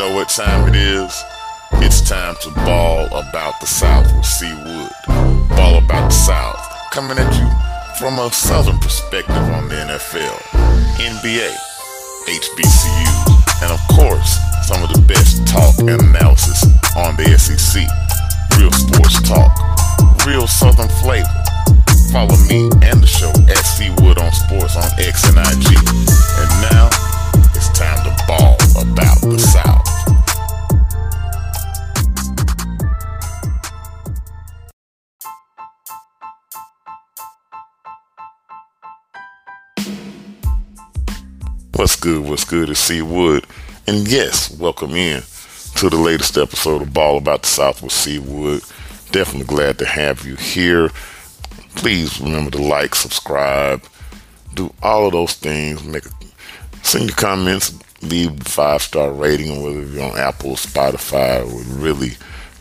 know what time it is? It's time to ball about the South with C. Wood. Ball about the South, coming at you from a Southern perspective on the NFL, NBA, HBCU, and of course, some of the best talk and analysis on the SEC. Real sports talk, real Southern flavor. Follow me and the show at C. Wood on Sports on X and IG. And now, it's time to ball about the South. What's good? What's good? It's C. Wood. And yes, welcome in to the latest episode of Ball About the South with C. Wood. Definitely glad to have you here. Please remember to like, subscribe, do all of those things. Make send your comments, leave five star rating, whether you're on Apple or Spotify. Would really,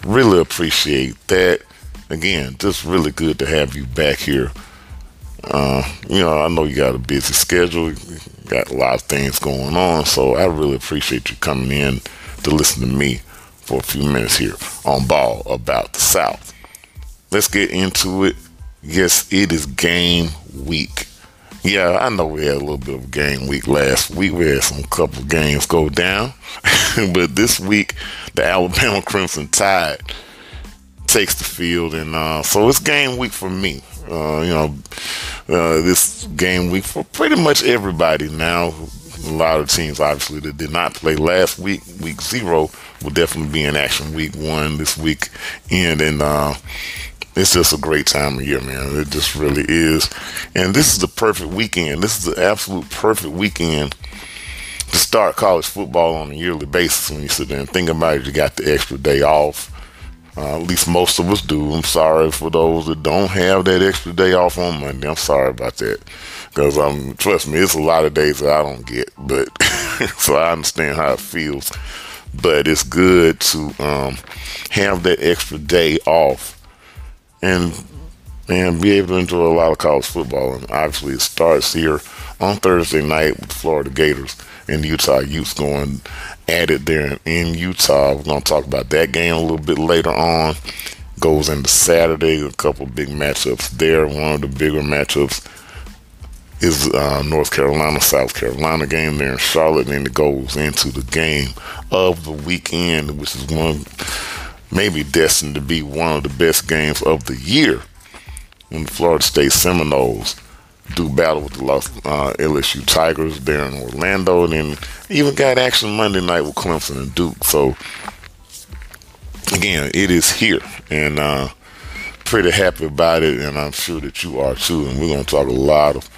really appreciate that. Again, just really good to have you back here. Uh, you know, I know you got a busy schedule, got a lot of things going on, so I really appreciate you coming in to listen to me for a few minutes here on Ball About the South. Let's get into it. Yes, it is game week. Yeah, I know we had a little bit of game week last week. We had some couple games go down, but this week the Alabama Crimson Tide takes the field, and uh, so it's game week for me. Uh, you know, uh, this game week for pretty much everybody now. A lot of teams, obviously, that did not play last week, week zero, will definitely be in action week one this week. And, and uh, it's just a great time of year, man. It just really is. And this is the perfect weekend. This is the absolute perfect weekend to start college football on a yearly basis. When you sit there and think about it, you got the extra day off. Uh, at least most of us do. I'm sorry for those that don't have that extra day off on Monday. I'm sorry about that. Because um, trust me, it's a lot of days that I don't get. But so I understand how it feels. But it's good to um, have that extra day off and and be able to enjoy a lot of college football. And obviously, it starts here on Thursday night with the Florida Gators and Utah Utes going at it there in Utah. We're going to talk about that game a little bit later on. Goes into Saturday, a couple big matchups there. One of the bigger matchups is uh, North Carolina, South Carolina game there in Charlotte, and then it goes into the game of the weekend, which is one maybe destined to be one of the best games of the year when the Florida State Seminoles do battle with the Los, uh, LSU Tigers there in Orlando, and then even got action Monday night with Clemson and Duke. So again, it is here, and uh, pretty happy about it, and I'm sure that you are too. And we're going to talk a lot of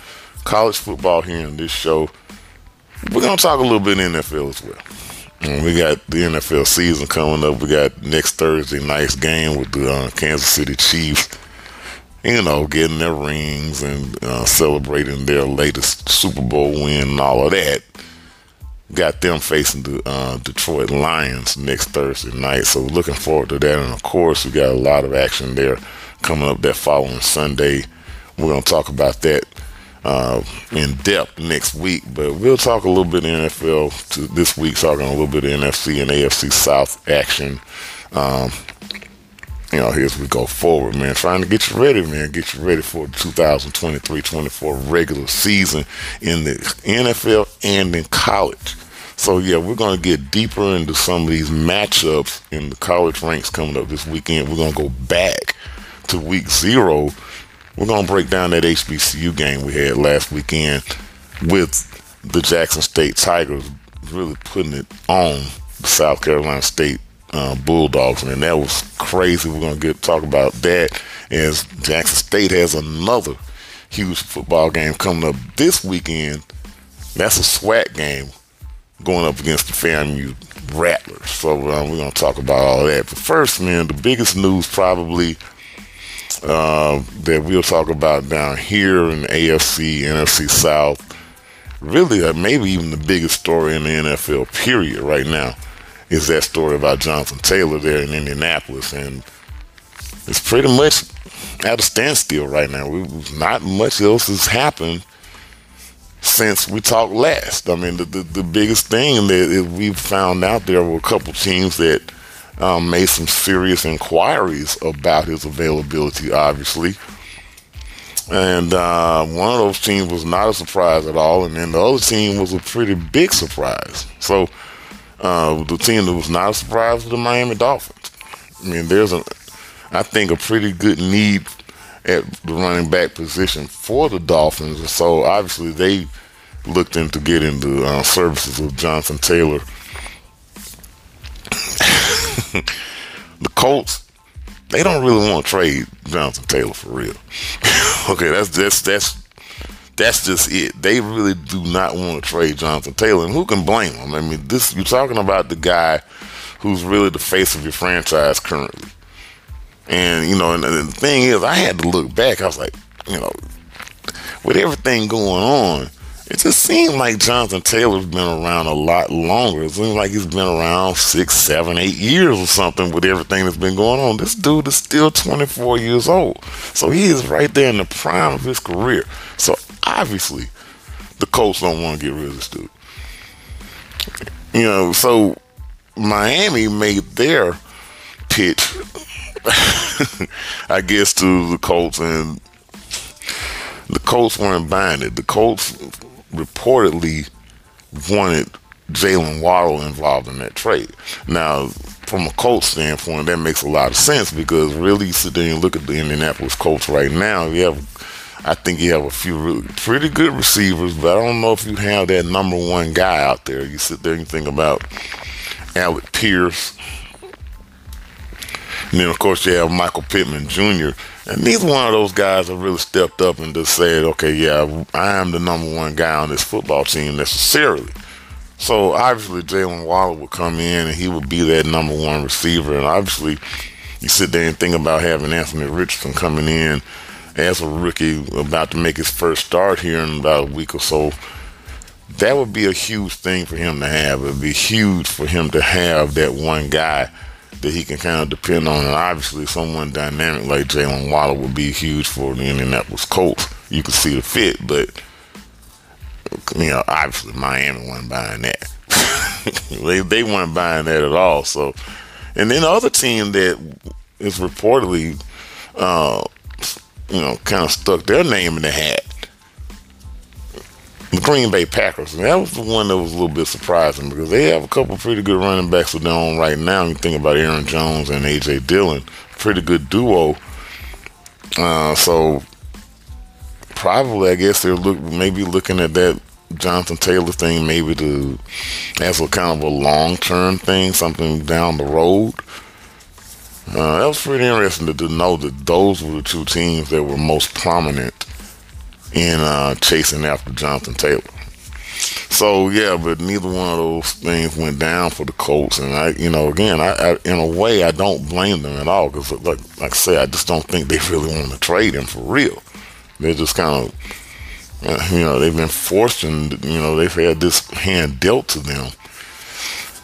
college football here in this show. We're going to talk a little bit NFL as well. And we got the NFL season coming up. We got next Thursday night's game with the uh, Kansas City Chiefs you know, getting their rings and uh, celebrating their latest Super Bowl win and all of that. Got them facing the uh, Detroit Lions next Thursday night. So looking forward to that. And of course, we got a lot of action there coming up that following Sunday. We're going to talk about that uh, in depth next week. But we'll talk a little bit NFL this week, talking a little bit of NFC and AFC South action. Um, you know, as we go forward, man. Trying to get you ready, man. Get you ready for the 2023-24 regular season in the NFL and in college. So yeah, we're gonna get deeper into some of these matchups in the college ranks coming up this weekend. We're gonna go back to week zero. We're gonna break down that HBCU game we had last weekend with the Jackson State Tigers really putting it on the South Carolina State uh, Bulldogs, and that was crazy. We're gonna get talk about that as Jackson State has another huge football game coming up this weekend. That's a SWAC game going up against the FAMU Rattlers. So um, we're gonna talk about all that. But first, man, the biggest news probably uh, that we'll talk about down here in the AFC, NFC South. Really, uh, maybe even the biggest story in the NFL period right now is that story about Jonathan Taylor there in Indianapolis, and it's pretty much at a standstill right now. We, not much else has happened since we talked last. I mean, the, the, the biggest thing that we found out there were a couple teams that um, made some serious inquiries about his availability, obviously. And uh, one of those teams was not a surprise at all, and then the other team was a pretty big surprise. So uh, the team that was not a surprise was the Miami Dolphins. I mean, there's a, I think, a pretty good need at the running back position for the Dolphins, so obviously they looked into getting the uh, services of Jonathan Taylor. the Colts, they don't really want to trade Jonathan Taylor for real. okay, that's that's that's that's just it. They really do not want to trade Jonathan Taylor, and who can blame them? I mean, this you're talking about the guy who's really the face of your franchise currently. And you know, and, and the thing is, I had to look back. I was like, you know, with everything going on, it just seemed like Jonathan Taylor's been around a lot longer. It seems like he's been around six, seven, eight years or something with everything that's been going on. This dude is still 24 years old. So he is right there in the prime of his career. So obviously, the Colts don't want to get rid of this dude. You know, so Miami made their pitch, I guess, to the Colts, and the Colts weren't buying it. The Colts reportedly wanted Jalen Waddle involved in that trade. Now, from a Colts standpoint, that makes a lot of sense because really, sit there and look at the Indianapolis Colts right now. You have, I think, you have a few really pretty good receivers, but I don't know if you have that number one guy out there. You sit there and think about Alec Pierce. And then, of course, you have Michael Pittman Jr. And neither one of those guys have really stepped up and just said, okay, yeah, I am the number one guy on this football team necessarily. So obviously, Jalen Waddle would come in and he would be that number one receiver. And obviously, you sit there and think about having Anthony Richardson coming in as a rookie about to make his first start here in about a week or so that would be a huge thing for him to have. It would be huge for him to have that one guy that he can kind of depend on. And obviously, someone dynamic like Jalen Waddle would be huge for the Indianapolis Colts. You could see the fit, but you know, obviously Miami wasn't buying that. they they weren't buying that at all. So, and then the other team that is reportedly, uh, you know, kind of stuck their name in the hat the Green Bay Packers. And that was the one that was a little bit surprising because they have a couple pretty good running backs of their own right now. You think about Aaron Jones and AJ Dillon, pretty good duo. Uh, so probably, I guess they're look maybe looking at that Jonathan Taylor thing maybe to as a kind of a long term thing, something down the road. Uh, that was pretty interesting to, to know that those were the two teams that were most prominent in uh, chasing after Jonathan Taylor. So yeah, but neither one of those things went down for the Colts, and I, you know, again, I, I in a way, I don't blame them at all because, like, like I say, I just don't think they really want to trade him for real. They're just kind of, uh, you know, they've been forced, and you know, they've had this hand dealt to them.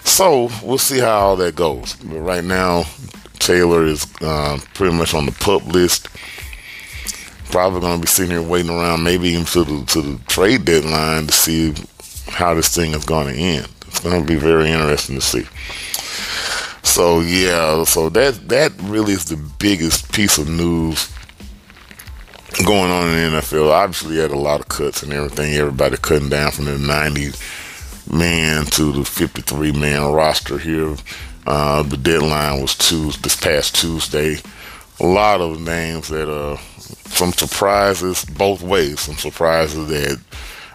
So we'll see how all that goes. But right now, Taylor is uh, pretty much on the pup list probably going to be sitting here waiting around, maybe even to the to the trade deadline to see how this thing is going to end. It's going to be very interesting to see. So yeah, so that that really is the biggest piece of news going on in the NFL. Obviously, had a lot of cuts and everything. Everybody cutting down from the 90 man to the 53 man roster here. Uh, the deadline was Tuesday, this past Tuesday. A lot of names that uh some surprises both ways. Some surprises that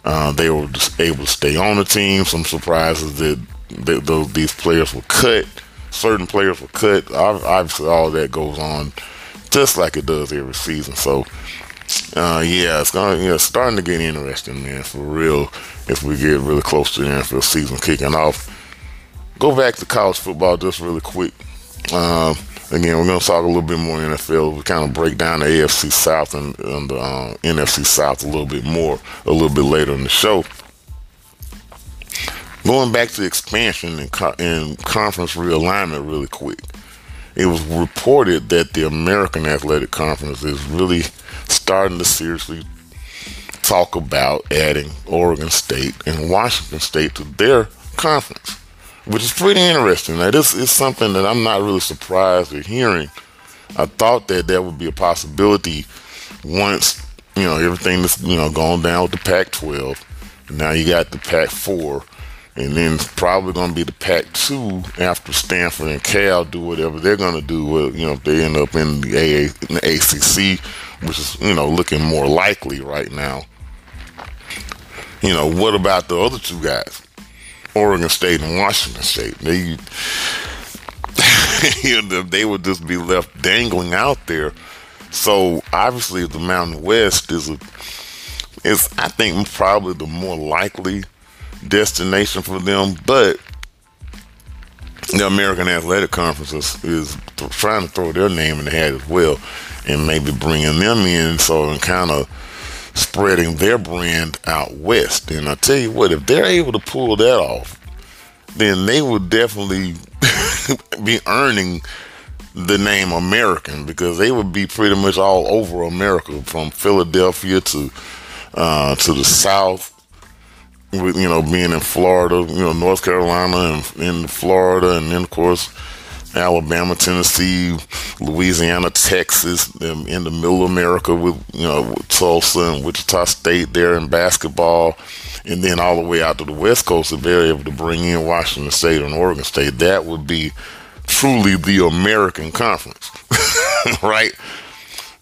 uh, they were able to stay on the team. Some surprises that, that those these players were cut. Certain players were cut. Obviously, all that goes on just like it does every season. So, uh, yeah, it's gonna know starting to get interesting, man, for real. If we get really close to the NFL season kicking off, go back to college football just really quick. Uh, again, we're going to talk a little bit more NFL. We kind of break down the AFC South and, and the uh, NFC South a little bit more a little bit later in the show. Going back to expansion and, co- and conference realignment really quick. It was reported that the American Athletic Conference is really starting to seriously talk about adding Oregon State and Washington State to their conference, which is pretty interesting. Now, this is something that I'm not really surprised at hearing. I thought that that would be a possibility once, you know, everything that's, you know, gone down with the Pac 12. Now you got the Pac 4 and then probably going to be the Pac-2 after Stanford and Cal do whatever they're going to do. You know, if they end up in the, AA, in the ACC, which is you know looking more likely right now. You know, what about the other two guys, Oregon State and Washington State? They they would just be left dangling out there. So obviously, the Mountain West is a is I think probably the more likely destination for them, but the American Athletic Conference is, is trying to throw their name in the hat as well, and maybe bringing them in, so and kind of spreading their brand out west. And I tell you what, if they're able to pull that off, then they would definitely be earning the name American because they would be pretty much all over America, from Philadelphia to uh, to the South with you know being in Florida, you know North Carolina and in Florida, and then of course Alabama, Tennessee, Louisiana, Texas, in the middle of America with you know with Tulsa and Wichita State there in basketball, and then all the way out to the West Coast if they're able to bring in Washington State and Oregon State, that would be truly the American Conference, right?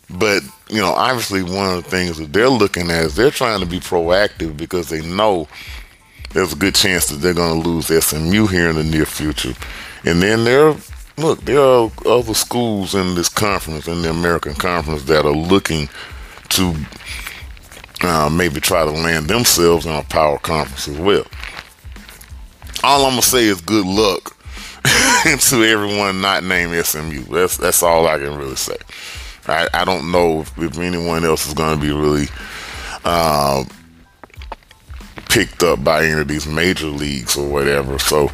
But you know, obviously, one of the things that they're looking at is they're trying to be proactive because they know there's a good chance that they're going to lose SMU here in the near future. And then there, look, there are other schools in this conference, in the American Conference, that are looking to uh, maybe try to land themselves in a power conference as well. All I'm gonna say is good luck to everyone not named SMU. That's that's all I can really say. I, I don't know if, if anyone else is going to be really uh, picked up by any of these major leagues or whatever. So,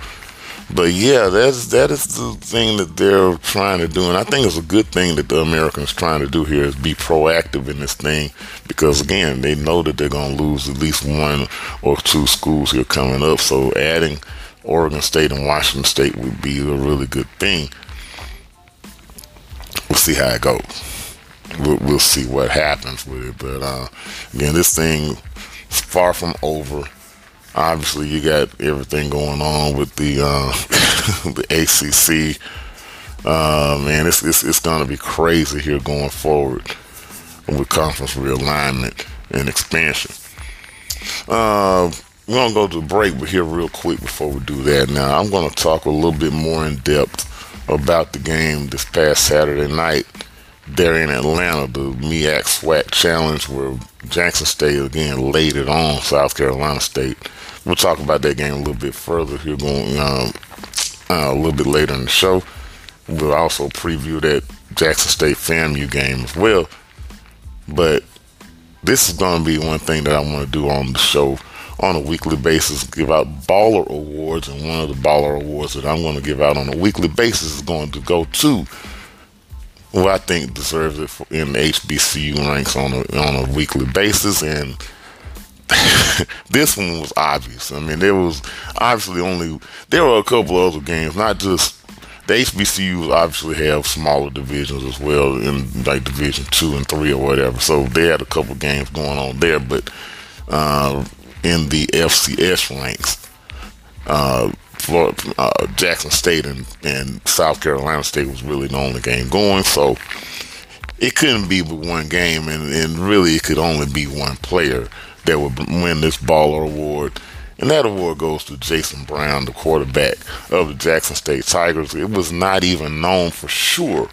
but yeah, that's that is the thing that they're trying to do, and I think it's a good thing that the Americans trying to do here is be proactive in this thing because again, they know that they're going to lose at least one or two schools here coming up. So, adding Oregon State and Washington State would be a really good thing. We'll see how it goes we'll, we'll see what happens with it. But uh, again, this thing is far from over. Obviously, you got everything going on with the uh, the ACC. Uh, man, it's it's, it's going to be crazy here going forward with conference realignment and expansion. Uh, we're to go to break, but here real quick before we do that. Now, I'm to talk a little bit more in depth about the game this past Saturday night there in Atlanta, the MEAC SWAC Challenge, where Jackson State again laid it on South Carolina State. We'll talk about that game a little bit further here, going um, uh, a little bit later in the show. We'll also preview that Jackson State FAMU game as well. But this is going to be one thing that I want to do on the show on a weekly basis, give out baller awards, and one of the baller awards that I'm going to give out on a weekly basis is going to go to who I think deserves it in the HBCU ranks on a on a weekly basis, and this one was obvious. I mean, there was obviously only there were a couple other games, not just the HBCUs obviously have smaller divisions as well in like Division two and three or whatever. So they had a couple games going on there, but uh, in the FCS ranks. Uh, Florida, uh, Jackson State and, and South Carolina State was really the only game going. So it couldn't be but one game, and, and really it could only be one player that would win this baller award. And that award goes to Jason Brown, the quarterback of the Jackson State Tigers. It was not even known for sure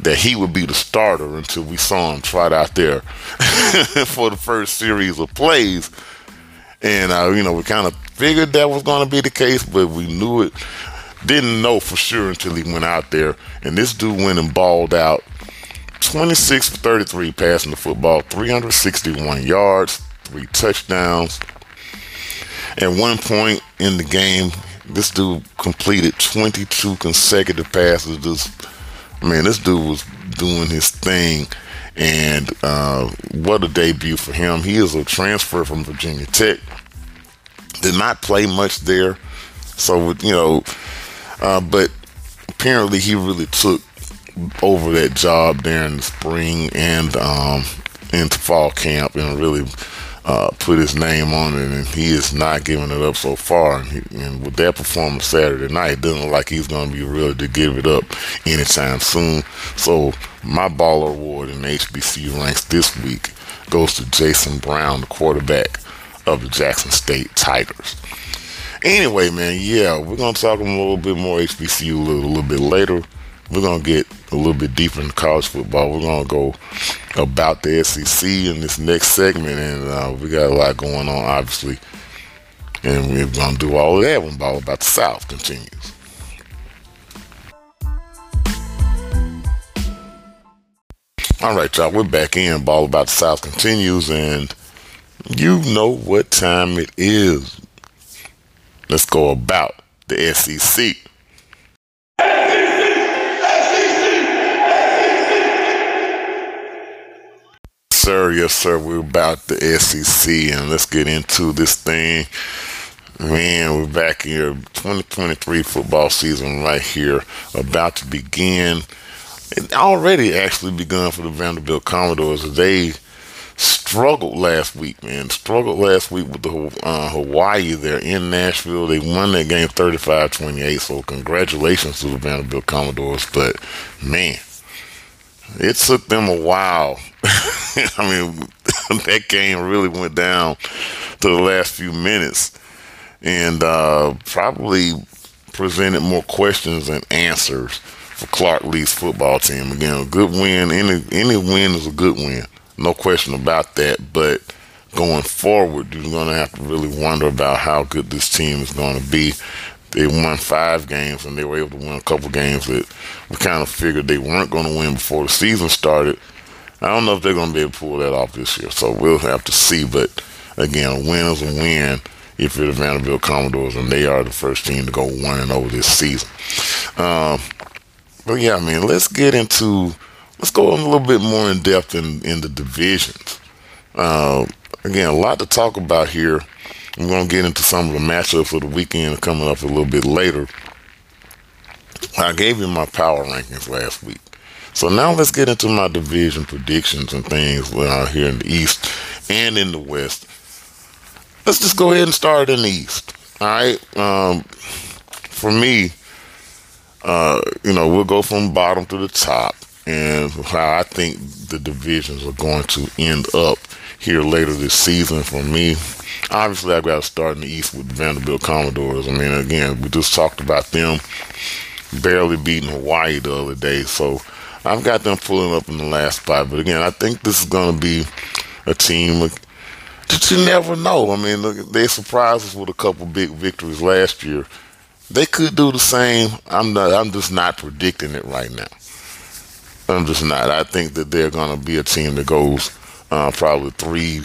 that he would be the starter until we saw him trot out there for the first series of plays. And, uh, you know, we kind of figured that was going to be the case, but we knew it. Didn't know for sure until he went out there. And this dude went and balled out 26 for 33 passing the football, 361 yards, three touchdowns. At one point in the game, this dude completed 22 consecutive passes. Just, man, this dude was doing his thing. And uh, what a debut for him. He is a transfer from Virginia Tech. Did not play much there. So, you know, uh, but apparently he really took over that job during the spring and um, into fall camp and really uh, put his name on it, and he is not giving it up so far. And, he, and with that performance Saturday night, it doesn't look like he's going to be ready to give it up anytime soon. So my baller award in HBC ranks this week goes to Jason Brown, the quarterback of the Jackson State Tigers. Anyway, man, yeah, we're gonna talk a little bit more HBCU a little, a little bit later. We're gonna get a little bit deeper in college football. We're gonna go about the SEC in this next segment, and uh, we got a lot going on, obviously, and we're gonna do all of that when Ball About the South continues. All right, y'all, we're back in. Ball About the South continues, and you know what time it is. Let's go about the SEC. Sir, yes, sir. We're about the SEC, and let's get into this thing. Man, we're back here. 2023 football season right here, about to begin. It already actually begun for the Vanderbilt Commodores. They struggled last week, man. Struggled last week with the uh, Hawaii there in Nashville. They won that game 35-28. So congratulations to the Vanderbilt Commodores. But man, it took them a while. I mean, that game really went down to the last few minutes, and uh, probably presented more questions than answers for Clark Lea's football team. Again, a good win. Any any win is a good win no question about that. But going forward, you're going to have to really wonder about how good this team is going to be. They won five games and they were able to win a couple games that we kind of figured they weren't going to win before the season started. I don't know if they're going to be able to pull that off this year, so we'll have to see. But again, a win is a win if you're the Vanderbilt Commodores, and they are the first team to go one and over this season. Um, but yeah, I mean, let's get into let's go a little bit more in depth in, in the divisions. Uh, again, a lot to talk about here. I'm going to get into some of the matchups for the weekend coming up a little bit later. I gave you my power rankings last week. So now let's get into my division predictions and things uh, here in the East and in the West. Let's just go ahead and start in the East. All right. Um, for me, uh, you know, we'll go from bottom to the top and how I think the divisions are going to end up here later this season for me. Obviously, I've got to start in the East with Vanderbilt Commodores. I mean, again, we just talked about them barely beating Hawaii the other day, so I've got them pulling up in the last spot. But again, I think this is going to be a team that you never know. I mean, they surprised us with a couple big victories last year. They could do the same. I'm not. I'm just not predicting it right now. I'm just not. I think that they're going to be a team that goes uh, probably three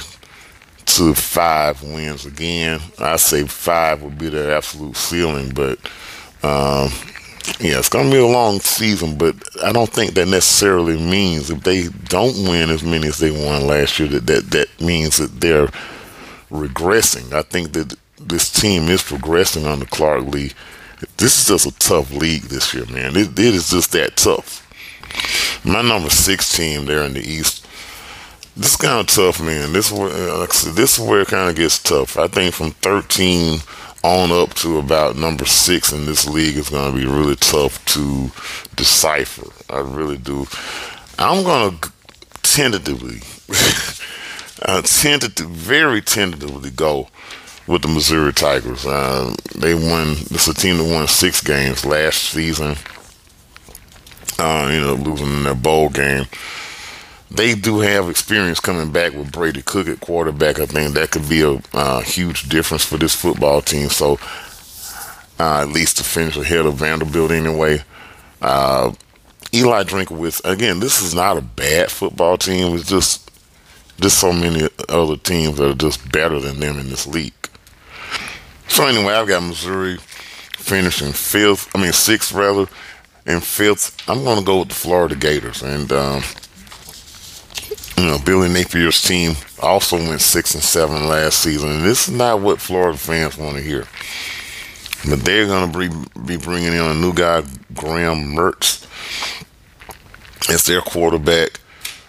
to five wins again. I say five would be their absolute ceiling, but um, yeah, it's going to be a long season. But I don't think that necessarily means if they don't win as many as they won last year, that that, that means that they're regressing. I think that this team is progressing under Clark Lea. This is just a tough league this year, man. it, it is just that tough. My number six team there in the East. This is kind of tough, man. This is where, uh, this is where it kind of gets tough. I think from 13 on up to about number six in this league is going to be really tough to decipher. I really do. I'm going to tentatively, uh, tentative, very tentatively go with the Missouri Tigers. Uh, they won. This is a team that won six games last season uh, you know, losing in their bowl game. They do have experience coming back with Brady Cook at quarterback. I think that could be a uh, huge difference for this football team. So, uh, at least to finish ahead of Vanderbilt anyway. Uh, Eli Drinkwitz, again, this is not a bad football team. It's just just so many other teams that are just better than them in this league. So anyway, I've got Missouri finishing fifth. I mean sixth rather, and fifth, I'm going to go with the Florida Gators. And um, you know, Billy Napier's team also went six and seven last season. And this is not what Florida fans want to hear. But they're going to be, bringing in a new guy, Graham Mertz, as their quarterback.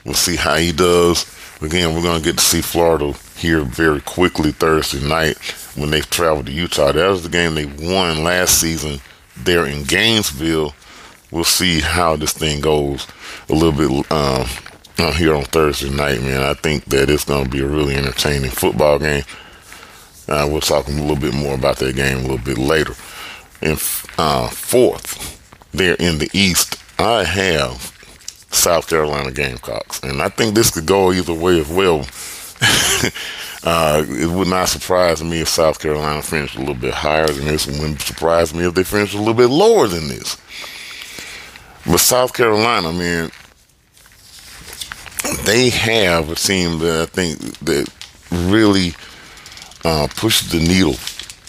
We'll see how he does. Again, we're going to get to see Florida here very quickly Thursday night when they travel to Utah. That was the game they won last season there in Gainesville. We'll see how this thing goes a little bit um, here on Thursday night, man. I think that it's going to be a really entertaining football game. Uh, we'll talk a little bit more about that game a little bit later. And uh, fourth, there in the East, I have South Carolina Gamecocks, and I think this could go either way as well. uh, it would not surprise me if South Carolina finished a little bit higher than this. It wouldn't surprise me if they finished a little bit lower than this. But South Carolina, man, they have a team that I think that really uh, pushes the needle.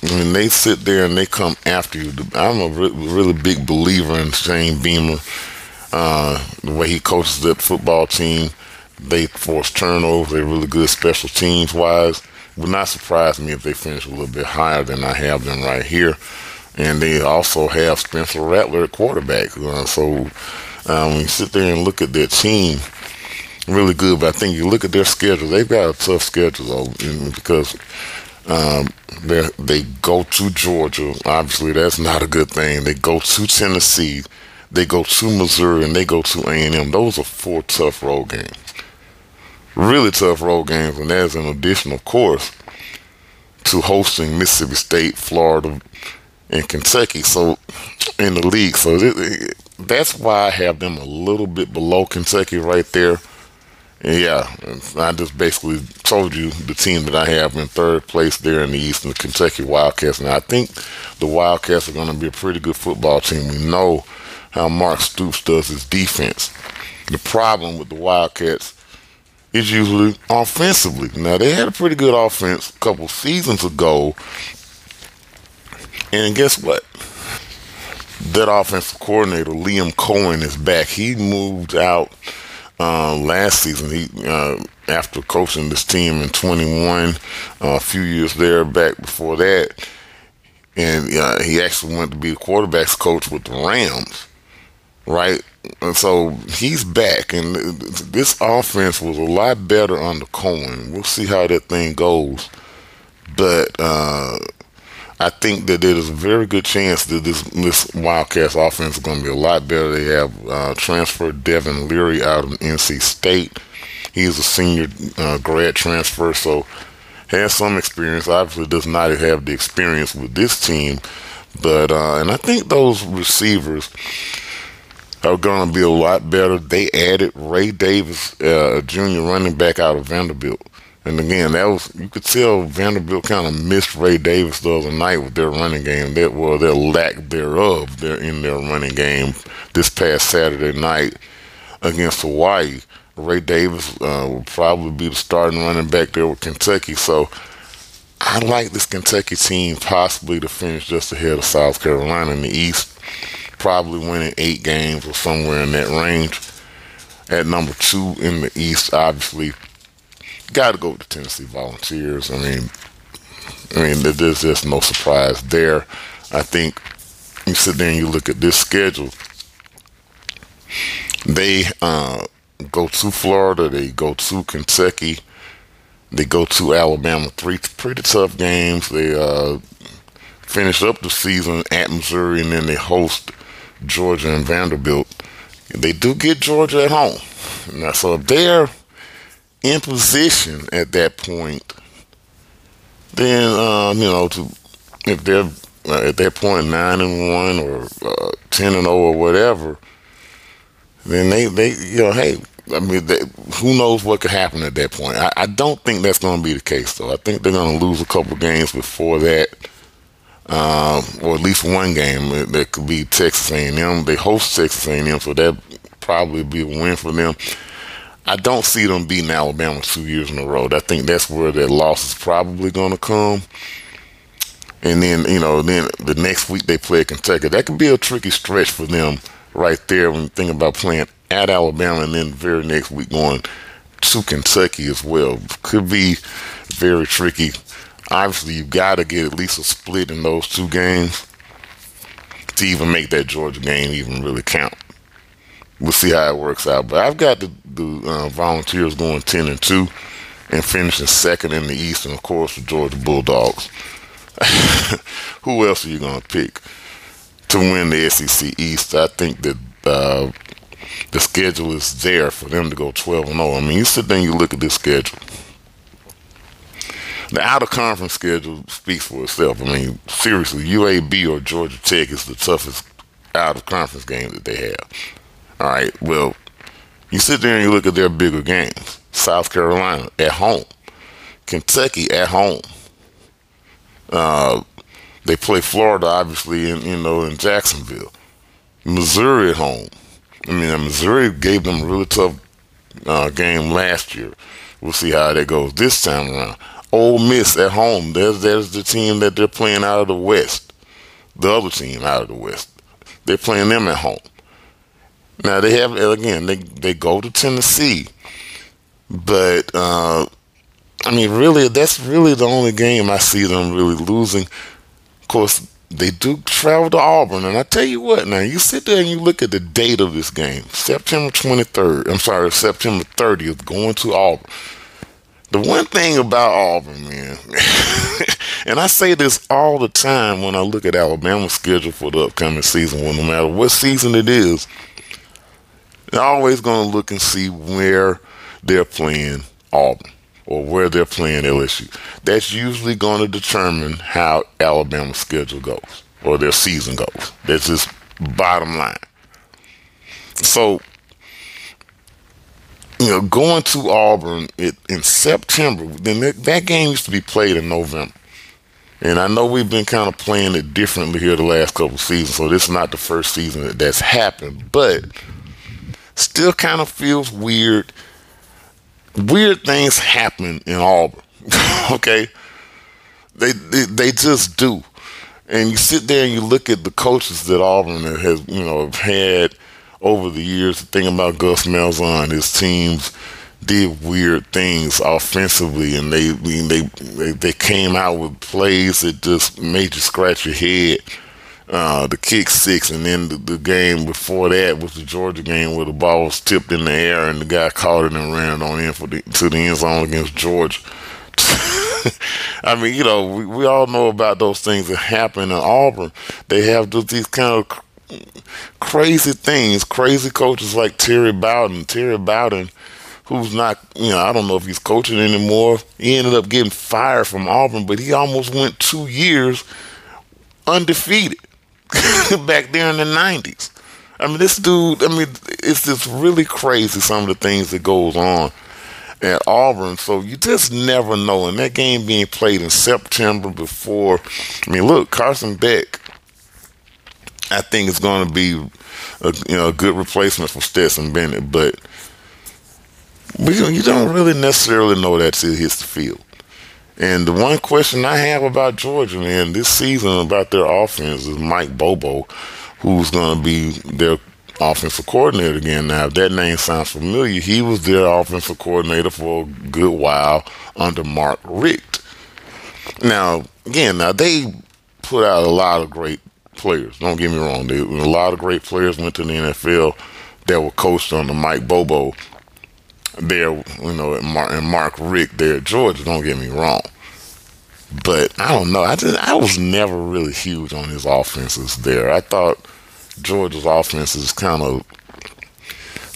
When they sit there and they come after you, I'm a re- really big believer in Shane Beamer, uh, the way he coaches that football team. They force turnovers. They're really good special teams wise. Would not surprise me if they finish a little bit higher than I have them right here. And they also have Spencer Rattler at quarterback. Uh, so um, when you sit there and look at their team, really good. But I think you look at their schedule; they've got a tough schedule though, because um, they they go to Georgia. Obviously, that's not a good thing. They go to Tennessee, they go to Missouri, and they go to A and M. Those are four tough road games. Really tough road games, and that's an additional course to hosting Mississippi State, Florida, and Kentucky. So in the league, so that's why I have them a little bit below Kentucky right there. And yeah, I just basically told you the team that I have in third place there in the East, the Kentucky Wildcats. And I think the Wildcats are going to be a pretty good football team. We know how Mark Stoops does his defense. The problem with the Wildcats is usually offensively. Now, they had a pretty good offense a couple seasons ago. And guess what? That offensive coordinator, Liam Coen is back. He moved out uh, last season. He uh, after coaching this team in 21, uh, a few years there back before that, and uh, he actually went to be the quarterbacks coach with the Rams, right? And so he's back, and this offense was a lot better under Coen. We'll see how that thing goes, but uh, I think that there is a very good chance that this this Wildcats offense is going to be a lot better. They have uh, transferred Devin Leary out of NC State. He's a senior uh, grad transfer, so has some experience. Obviously, does not have the experience with this team, but uh, and I think those receivers are going to be a lot better. They added Ray Davis, uh, a junior running back out of Vanderbilt. And again, that was you could tell Vanderbilt kind of missed Ray Davis the other night with their running game. That well, their lack thereof, in their running game this past Saturday night against Hawaii. Ray Davis uh, will probably be the starting running back there with Kentucky. So I like this Kentucky team possibly to finish just ahead of South Carolina in the East, probably winning eight games or somewhere in that range. At number two in the East, obviously got to go with the Tennessee Volunteers. I mean, I mean, there's just no surprise there. I think you sit there and you look at this schedule. They uh, go to Florida. They go to Kentucky. They go to Alabama. Three pretty tough games. They uh, finish up the season at Missouri, and then they host Georgia and Vanderbilt. They do get Georgia at home. Now, so if they're in position at that point, then um, you know to if they're uh, at that point nine and one or uh, ten and zero oh or whatever, then they they you know hey I mean they, who knows what could happen at that point. I, I don't think that's going to be the case though. I think they're going to lose a couple games before that. Um, or at least one game that could be Texas A&M. They host Texas A&M, so that probably be a win for them. I don't see them beating Alabama two years in a row. I think that's where their loss is probably going to come. And then, you know, then the next week they play Kentucky. That could be a tricky stretch for them right there when you think about playing at Alabama and then the very next week going to Kentucky as well. Could be very tricky. Obviously, you've got to get at least a split in those two games to even make that Georgia game even really count. We'll see how it works out. But I've got the, the uh, Volunteers going 10 and 2 and finishing second in the East, and of course, the Georgia Bulldogs. Who else are you going to pick to win the SEC East? I think that uh, the schedule is there for them to go 12 and 0. I mean, you sit there and you look at this schedule. The out of conference schedule speaks for itself. I mean, seriously, UAB or Georgia Tech is the toughest out of conference game that they have. All right, well, you sit there and you look at their bigger games. South Carolina at home, Kentucky at home. Uh, they play Florida, obviously, in you know in Jacksonville. Missouri at home. I mean, Missouri gave them a really tough uh, game last year. We'll see how that goes this time around. Ole Miss at home. There's there's the team that they're playing out of the West. The other team out of the West. They're playing them at home. Now they have again. They they go to Tennessee, but uh, I mean, really, that's really the only game I see them really losing. Of course, they do travel to Auburn, and I tell you what, now you sit there and you look at the date of this game, September 23rd. I'm sorry, September 30th, going to Auburn. The one thing about Auburn, man, and I say this all the time when I look at Alabama's schedule for the upcoming season, well, no matter what season it is, they're always going to look and see where they're playing Auburn or where they're playing LSU. That's usually going to determine how Alabama's schedule goes or their season goes. That's just bottom line. So you know, going to Auburn it, in September, then that, that game used to be played in November. And I know we've been kind of playing it differently here the last couple seasons, so this is not the first season that that's happened, but still kind of feels weird. Weird things happen in Auburn, okay? They, they they just do, and you sit there and you look at the coaches that Auburn has you know have had over the years. Think about Gus Malzahn, his teams did weird things offensively, and they they they, they came out with plays that just made you scratch your head. Uh, the kick six, and then the, the, game before that was the Georgia game where the ball was tipped in the air and the guy caught it and ran it on in for the to the end zone against Georgia. I mean, you know, we, we all know about those things that happen in Auburn. They have just these kind of crazy things. Crazy coaches like Terry Bowden. Terry Bowden, who's not, you know, I don't know if he's coaching anymore. He ended up getting fired from Auburn, but he almost went two years undefeated back there in the 90s. I mean, this dude, I mean, it's just really crazy some of the things that goes on at Auburn. So you just never know. And that game being played in September before, I mean, look, Carson Beck I think is going to be a, you know a good replacement for Stetson Bennett, but you don't really necessarily know that till it hits the field. And the one question I have about Georgia, man, this season about their offense is Mike Bobo, who's going to be their offensive coordinator again. Now, if that name sounds familiar, he was their offensive coordinator for a good while under Mark Richt. Now, again, now they put out a lot of great players. Don't get me wrong. A lot of great players went to the NFL that were coached under Mike Bobo there, you know, and Mark, and Mark Richt there at Georgia. Don't get me wrong. But I don't know. I just I was never really huge on his offenses there. I thought Georgia's offenses kind of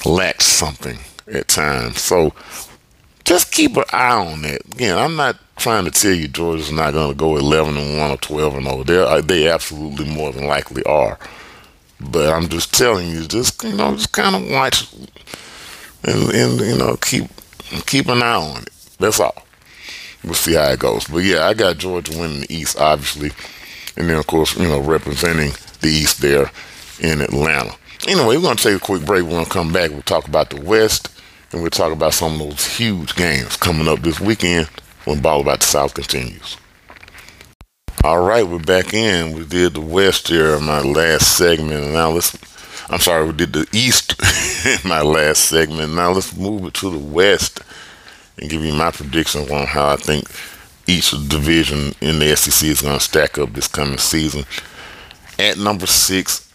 lacked something at times. So just keep an eye on that. Again, I'm not trying to tell you Georgia's not going to go 11 and 1 or 12 and 0. They uh, they absolutely more than likely are. But I'm just telling you, just you know, just kind of watch and, and you know keep keep an eye on it. That's all. We'll see how it goes. But yeah, I got Georgia winning the East, obviously, and then of course you know representing the East there in Atlanta. Anyway, we're to take a quick break. We're to come back. We'll talk about the West, and we'll talk about some of those huge games coming up this weekend when Ball About the South continues. All right, we're back in. We did the West here in my last segment, and now let's I'm sorry, we did the East in my last segment. Now let's move it to the West and give you my predictions on how I think each division in the SEC is going to stack up this coming season. At number six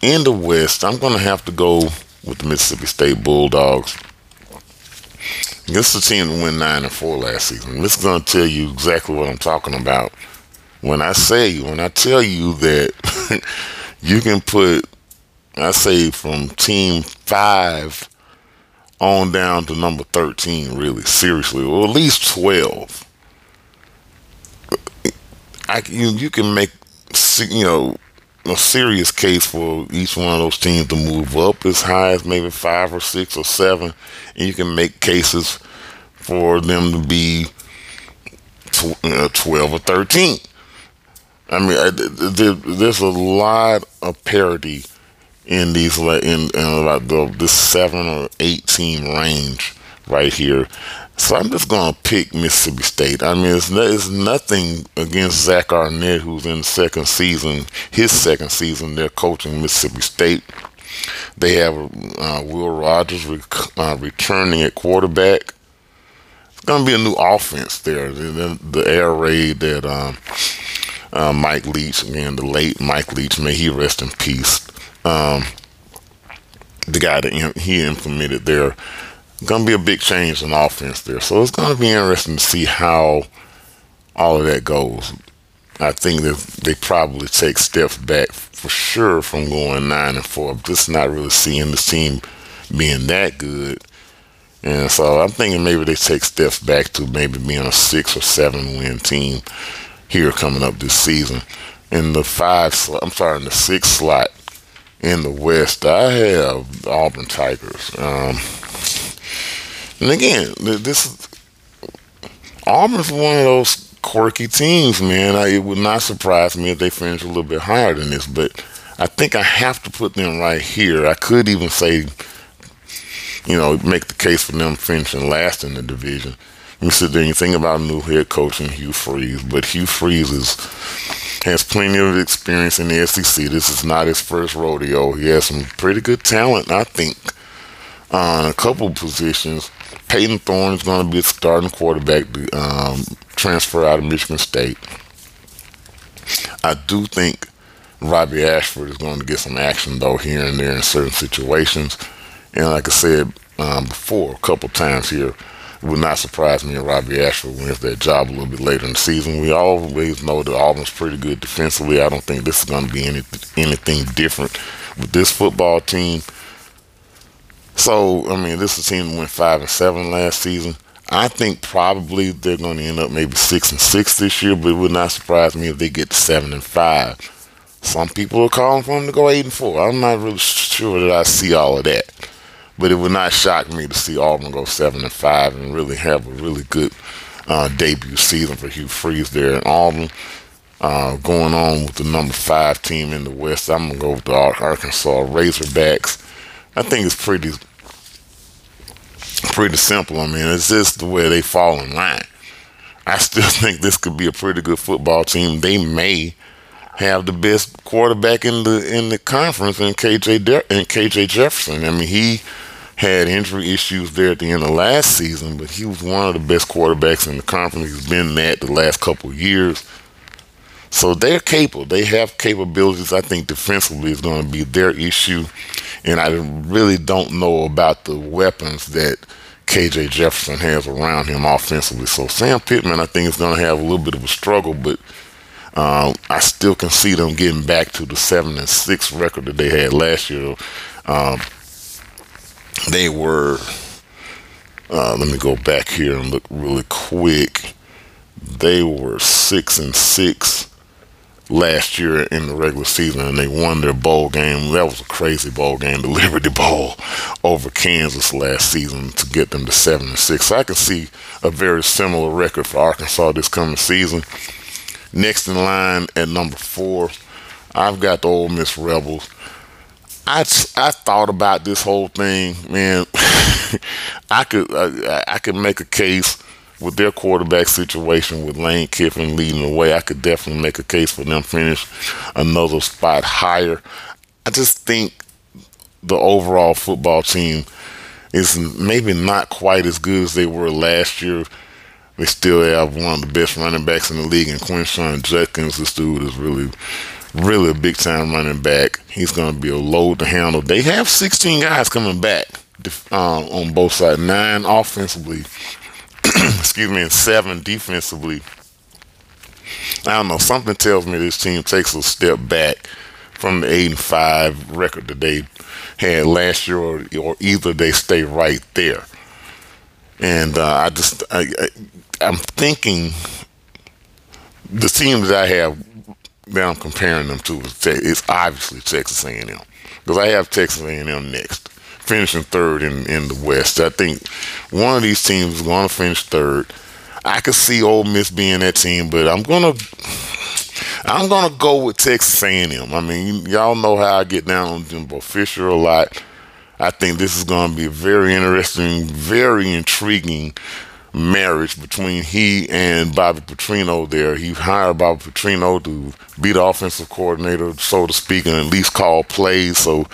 in the West, I'm going to have to go with the Mississippi State Bulldogs. This is a team that went nine and four last season. This is going to tell you exactly what I'm talking about when I say when I tell you that you can put I say from team five on down to number 13 really seriously or at least 12 I, you, you can make you know a serious case for each one of those teams to move up as high as maybe five or six or seven. And you can make cases for them to be tw- uh, 12 or 13 I mean, I, there, there's a lot of parity in these in, in the this seven or eight team range right here. So I'm just gonna pick Mississippi State. I mean, it's, it's nothing against Zach Arnett, who's in second season, his second season. They're coaching Mississippi State. They have uh, Will Rogers rec- uh, returning at quarterback. It's gonna be a new offense there. The, the air raid that. Um, uh, Mike Leach, again, the late Mike Leach, may he rest in peace. Um, the guy that he implemented there, going to be a big change in offense there. So it's going to be interesting to see how all of that goes. I think that they probably take steps back for sure from going nine and four. Just not really seeing this team being that good. And so I'm thinking maybe they take steps back to maybe being a six or seven win team here coming up this season. In the five, I'm sorry, in the six slot in the West, I have Auburn Tigers. Um, and again, this is Auburn's one of those quirky teams, man. I, it would not surprise me if they finish a little bit higher than this, but I think I have to put them right here. I could even say, you know, make the case for them finishing last in the division you sit there and you think about a new head coach in Hugh Freeze, but Hugh Freeze is, has plenty of experience in the SEC. This is not his first rodeo. He has some pretty good talent, I think, on a couple positions. Payton Thorne is going to be a starting quarterback to um, transfer out of Michigan State. I do think Robbie Ashford is going to get some action, though, here and there in certain situations. And like I said um, before, a couple times here, it would not surprise me if Robbie Ashford wins that job a little bit later in the season. We always know that Auburn's pretty good defensively. I don't think this is going to be any, anything different with this football team. So, I mean, this is a team that went five and seven last season. I think probably they're going to end up maybe six and six this year, but it would not surprise me if they get to seven and five. Some people are calling for them to go eight and four. I'm not really sure that I see all of that. But it would not shock me to see Auburn go seven and five and really have a really good uh, debut season for Hugh Freeze there in Auburn. Uh, going on with the number five team in the West, I'm gonna go with the Arkansas Razorbacks. I think it's pretty pretty simple. I mean, it's just the way they fall in line. I still think this could be a pretty good football team. They may have the best quarterback in the in the conference in KJ De- in KJ Jefferson. I mean, he had injury issues there at the end of last season, but he was one of the best quarterbacks in the conference. He's been that the last couple years. So they're capable. They have capabilities. I think defensively is going to be their issue. And I really don't know about the weapons that KJ Jefferson has around him offensively. So Sam Pittman, I think, is going to have a little bit of a struggle, but um, I still can see them getting back to the seven and six record that they had last year. Um, they were. Uh, let me go back here and look really quick. They were six and six last year in the regular season, and they won their bowl game. That was a crazy bowl game, the Liberty Bowl over Kansas last season to get them to seven and six. So I can see a very similar record for Arkansas this coming season. Next in line at number four, I've got the Ole Miss Rebels. I, I thought about this whole thing, man. I could I, I could make a case with their quarterback situation with Lane Kiffin leading the way. I could definitely make a case for them finish another spot higher. I just think the overall football team is maybe not quite as good as they were last year. They still have one of the best running backs in the league, and Quinshon Judkins. This dude is really, really a big time running back. He's going to be a load to handle. They have 16 guys coming back uh, on both sides, nine offensively, excuse me, and seven defensively. I don't know. Something tells me this team takes a step back from the eight and five record that they had last year, or, or either they stay right there. And uh, I just, I, I, I'm thinking the team that I have that I'm comparing them to is obviously Texas A&M because I have Texas A&M next, finishing third in in the West. I think one of these teams is going to finish third. I could see Ole Miss being that team, but I'm gonna I'm gonna go with Texas A&M. I mean, y'all know how I get down on Jimbo Fisher a lot. I think this is going to be very interesting, very intriguing marriage between he and Bobby Petrino there. He hired Bobby Petrino to be the offensive coordinator, so to speak, and at least call plays. So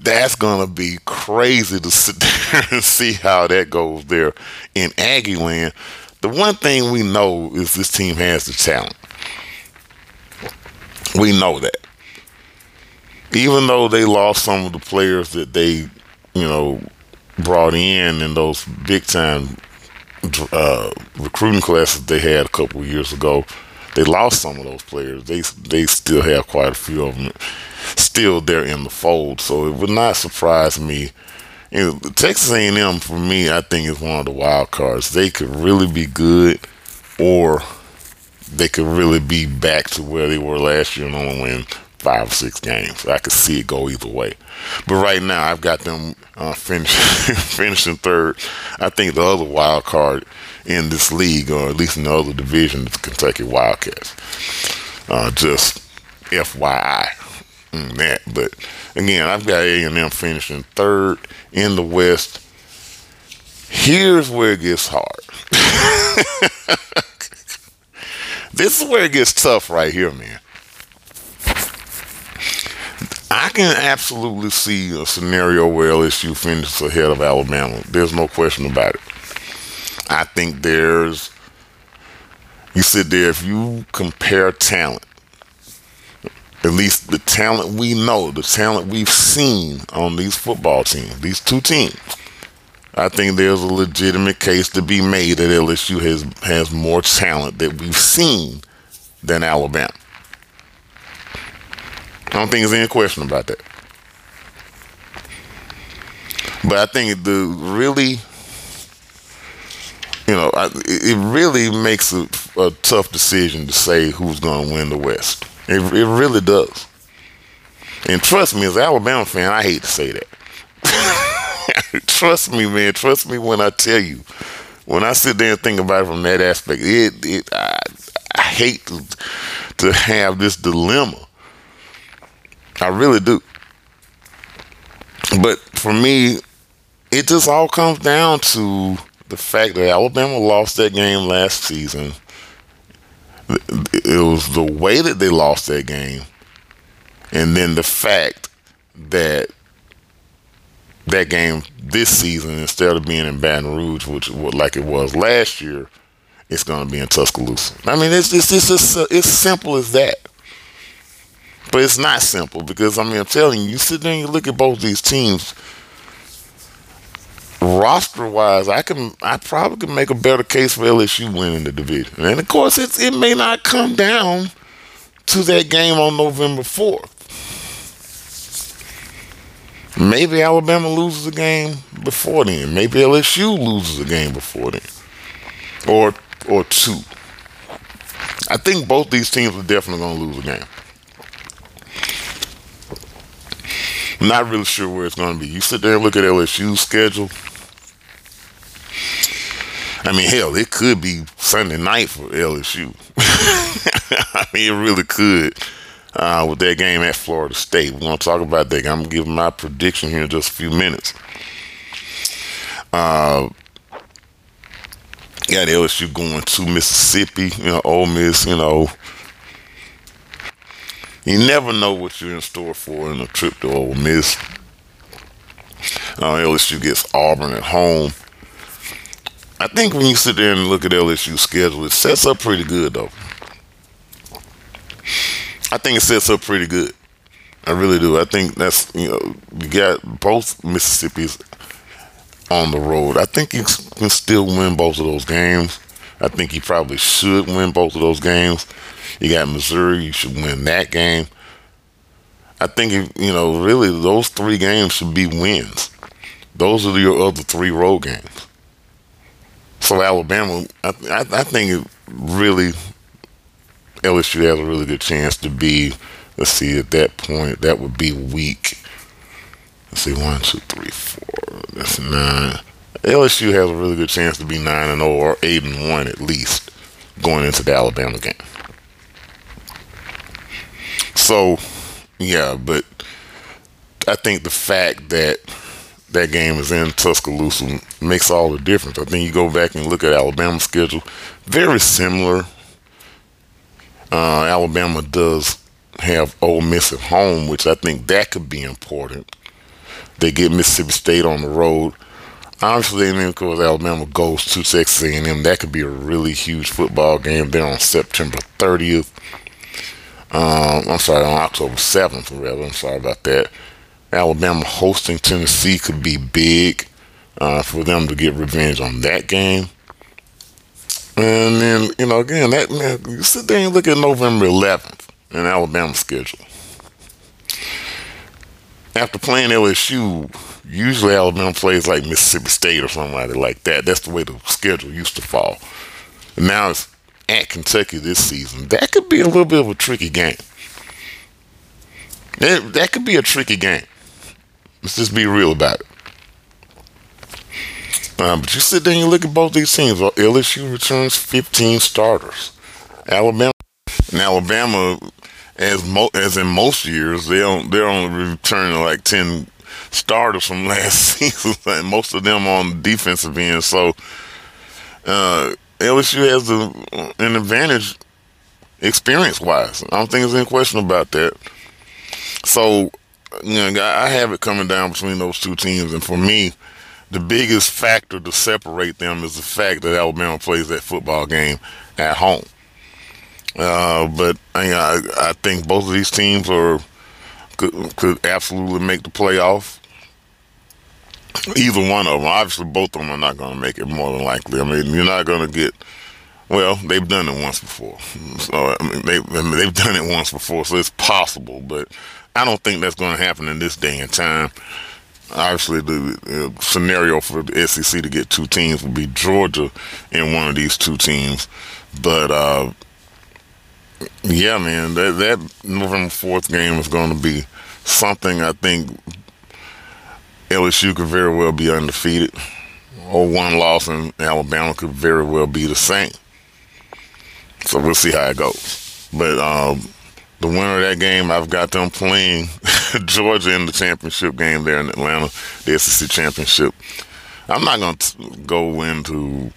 that's going to be crazy to sit there and see how that goes there in Aggie land. The one thing we know is this team has the talent. We know that. Even though they lost some of the players that they, you know, brought in in those big time uh, recruiting classes they had a couple years ago, they lost some of those players. They they still have quite a few of them still there in the fold. So it would not surprise me. You know, Texas A&M for me, I think is one of the wild cards. They could really be good, or they could really be back to where they were last year and only win five or six games. I could see it go either way. But right now, I've got them uh, finish, finishing third. I think the other wild card in this league, or at least in the other division, is the Kentucky Wildcats. Uh, just FYI that. But again, I've got A&M finishing third in the West. Here's where it gets hard. This is where it gets tough right here, man. I can absolutely see a scenario where LSU finishes ahead of Alabama. There's no question about it. I think there's, you sit there, if you compare talent, at least the talent we know, the talent we've seen on these football teams, these two teams, I think there's a legitimate case to be made that LSU has has more talent that we've seen than Alabama. I don't think there's any question about that. But I think the really, you know, it really makes a, a tough decision to say who's going to win the West. It, it really does. And trust me, as an Alabama fan, I hate to say that. trust me, man. Trust me when I tell you. When I sit there and think about it from that aspect, it, it I, I hate to, to have this dilemma. I really do. But for me, it just all comes down to the fact that Alabama lost that game last season. It was the way that they lost that game, and then the fact that that game this season instead of being in Baton Rouge, which like it was last year, it's going to be in Tuscaloosa. I mean, it's it's it's just, it's simple as that. But it's not simple because I mean, I'm telling you, you sit there and you look at both these teams. Roster wise, I can I probably can make a better case for LSU winning the division, and of course, it's it may not come down to that game on November fourth. Maybe Alabama loses a game before then. Maybe LSU loses a game before then, or or two. I think both these teams are definitely going to lose a game. I'm not really sure where it's going to be. You sit there and look at LSU's schedule. I mean, hell, it could be Sunday night for LSU. I mean, it really could uh, with that game at Florida State. We're going to talk about that. I'm going to give my prediction here in just a few minutes. Uh, got LSU going to Mississippi, you know, Ole Miss, you know. You never know what you're in store for in a trip to Ole Miss. Uh, LSU gets Auburn at home. I think when you sit there and look at LSU's schedule, it sets up pretty good, though. I think it sets up pretty good. I really do. I think that's you know you got both Mississippi's on the road. I think he can still win both of those games. I think he probably should win both of those games. You got Missouri, you should win that game. I think you know really those three games should be wins. Those are your other three road games. So Alabama, I, I, I think it really LSU has a really good chance to be. Let's see, at that point, that would be week. Let's see, one, two, three, four. That's nine. LSU has a really good chance to be nine and zero or eight and one at least going into the Alabama game. So, yeah, but I think the fact that that game is in Tuscaloosa makes all the difference. I think you go back and look at Alabama's schedule, very similar uh, Alabama does have Ole Miss at home, which I think that could be important. They get Mississippi State on the road. Obviously, and then of course Alabama goes to Texas A&M. That could be a really huge football game there on September 30th. Um, I'm sorry, on October 7th, rather. I'm sorry about that. Alabama hosting Tennessee could be big uh, for them to get revenge on that game. And then, you know, again, that man, you sit there and look at November 11th in Alabama schedule. After playing LSU, usually Alabama plays like Mississippi State or somebody like that. That's the way the schedule used to fall. And now it's at Kentucky this season. That could be a little bit of a tricky game. That, that could be a tricky game. Let's just be real about it. Um, but you sit there and you look at both these teams. LSU returns 15 starters. Alabama and Alabama, as mo- as in most years, they don't they're only returning like 10 starters from last season, and most of them on the defensive end. So uh, LSU has a, an advantage experience wise. I don't think there's any question about that. So you know, I have it coming down between those two teams, and for me the biggest factor to separate them is the fact that Alabama plays that football game at home. Uh, but I, I think both of these teams are could, could absolutely make the playoff. Either one of them, obviously, both of them are not going to make it more than likely. I mean, you're not going to get. Well, they've done it once before, so I mean, they I mean, they've done it once before, so it's possible. But I don't think that's going to happen in this day and time obviously the uh, scenario for the SEC to get two teams would be Georgia in one of these two teams. But uh, yeah, man, that that November fourth game is going to be something. I think LSU could very well be undefeated, or one loss in Alabama could very well be the same. So we'll see how it goes. But um, the winner of that game, I've got them playing Georgia in the championship game there in Atlanta, the SEC championship. I'm not going to go into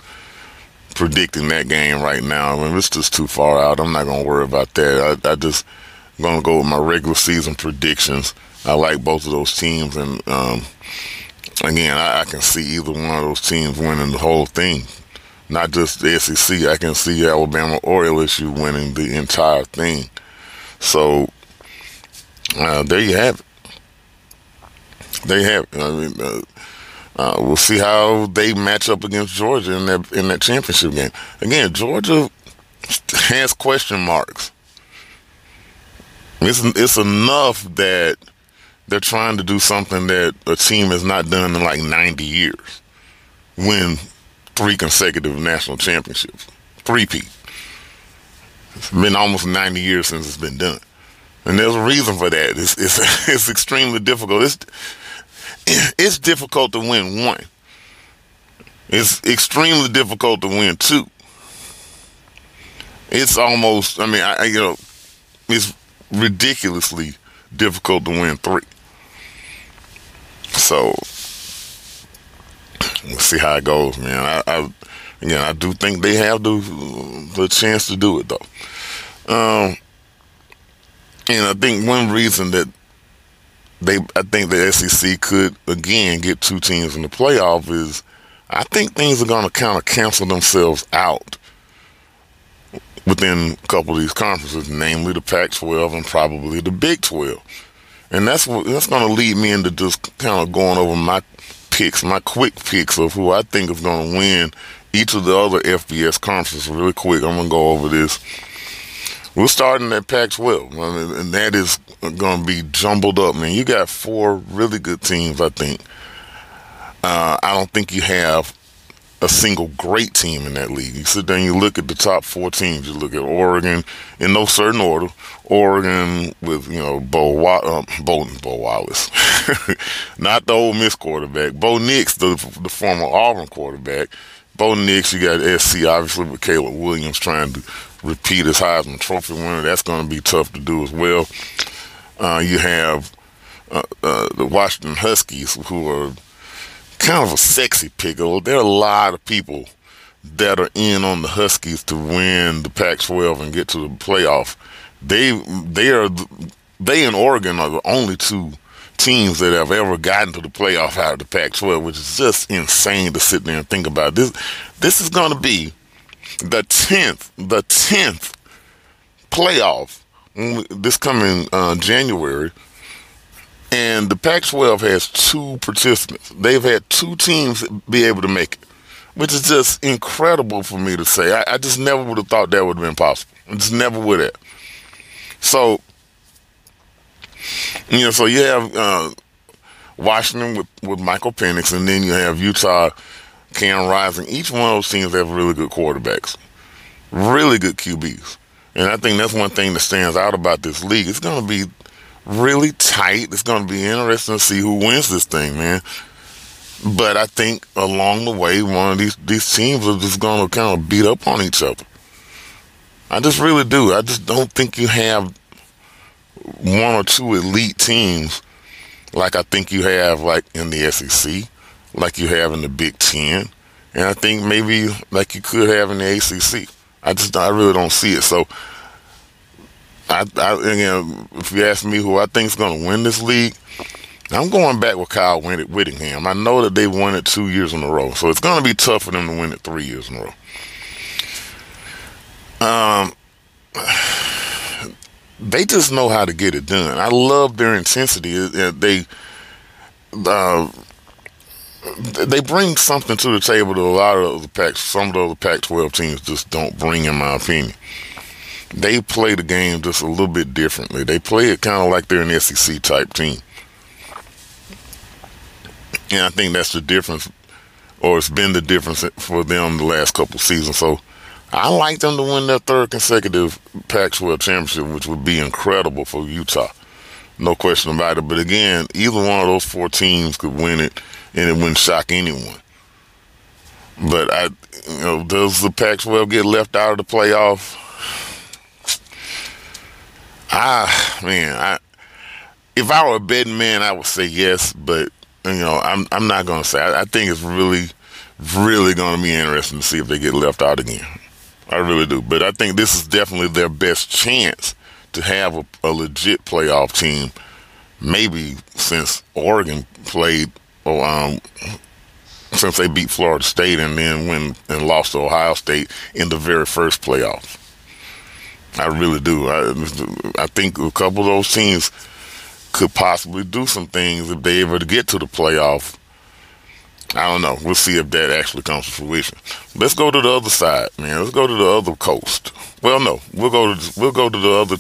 predicting that game right now. I mean, it's just too far out. I'm not going to worry about that. I, I just going to go with my regular season predictions. I like both of those teams, and um, again, I, I, can see either one of those teams winning the whole thing. Not just the SEC. I can see Alabama or LSU winning the entire thing. So uh, there you have it. They have. I mean, uh, uh, we'll see how they match up against Georgia in that in that championship game. Again, Georgia has question marks. It's it's enough that they're trying to do something that a team has not done in like 90 years. Win three consecutive national championships. Three-peat. It's been almost 90 years since it's been done. And there's a reason for that. It's, it's, it's extremely difficult. It's, it's difficult to win one. It's extremely difficult to win two. It's almost, I mean, I, you know, it's ridiculously difficult to win three. So we'll see how it goes, man. I, I again, I do think they have the the chance to do it though. Um, and I think one reason that they I think the SEC could again get two teams in the playoff is I think things are going to kind of cancel themselves out within a couple of these conferences, namely the Pac-12 and probably the Big 12. And that's what that's going to lead me into just kind of going over my picks, my quick picks of who I think is going to win each of the other FBS conferences. Really quick, I'm going to go over this. We're starting at Pac-12, and that is going to be jumbled up, man. You got four really good teams, I think. Uh, I don't think you have a single great team in that league. You sit and you look at the top four teams. You look at Oregon in no certain order. Oregon with you know Bo um, Bo, Bo Wallace, not the Ole Miss quarterback. Bo Nix, the the former Auburn quarterback. Bo Nix, you got SC obviously with Caleb Williams trying to repeat his Heisman Trophy winner. That's going to be tough to do as well. Uh, you have uh, uh, the Washington Huskies, who are kind of a sexy pickle. There are a lot of people that are in on the Huskies to win the Pac-12 and get to the playoff. They they are they and Oregon are the only two teams that have ever gotten to the playoff out of the Pac-12, which is just insane to sit there and think about. This this is going to be the tenth the tenth playoff this coming uh, January and the Pac 12 has two participants. They've had two teams be able to make it, which is just incredible for me to say. I, I just never would have thought that would have been possible. I just never would have. So, you know, so you have uh, Washington with, with Michael Penix, and then you have Utah, Cam Rising. Each one of those teams have really good quarterbacks, really good QBs. And I think that's one thing that stands out about this league. It's going to be really tight. It's going to be interesting to see who wins this thing, man. But I think along the way, one of these these teams are just going to kind of beat up on each other. I just really do. I just don't think you have one or two elite teams like I think you have like in the SEC, like you have in the Big Ten, and I think maybe like you could have in the ACC. I just I really don't see it. So I, I again, if you ask me who I think is going to win this league, I'm going back with Kyle Whittingham. I know that they won it two years in a row, so it's going to be tough for them to win it three years in a row. Um, they just know how to get it done. I love their intensity. They, uh, they bring something to the table that a lot of the Pac, some of the other Pac-12 teams just don't bring, in my opinion they play the game just a little bit differently. They play it kind of like they're an SEC type team. And I think that's the difference, or it's been the difference for them the last couple seasons. So I like them to win their third consecutive Pac-12 championship, which would be incredible for Utah. No question about it. But again, either one of those four teams could win it, and it wouldn't shock anyone. But I, you know, does the Pac-12 get left out of the playoff? Ah, man, I if I were a betting man, I would say yes, but you know, I'm I'm not gonna say. I, I think it's really, really gonna be interesting to see if they get left out again. I really do, but I think this is definitely their best chance to have a, a legit playoff team. Maybe since Oregon played, or um, since they beat Florida State and then went and lost to Ohio State in the very first playoff. I really do. I, I think a couple of those teams could possibly do some things if they ever get to the playoff. I don't know. We'll see if that actually comes to fruition. Let's go to the other side, man. Let's go to the other coast. Well, no, we'll go to we'll go to the other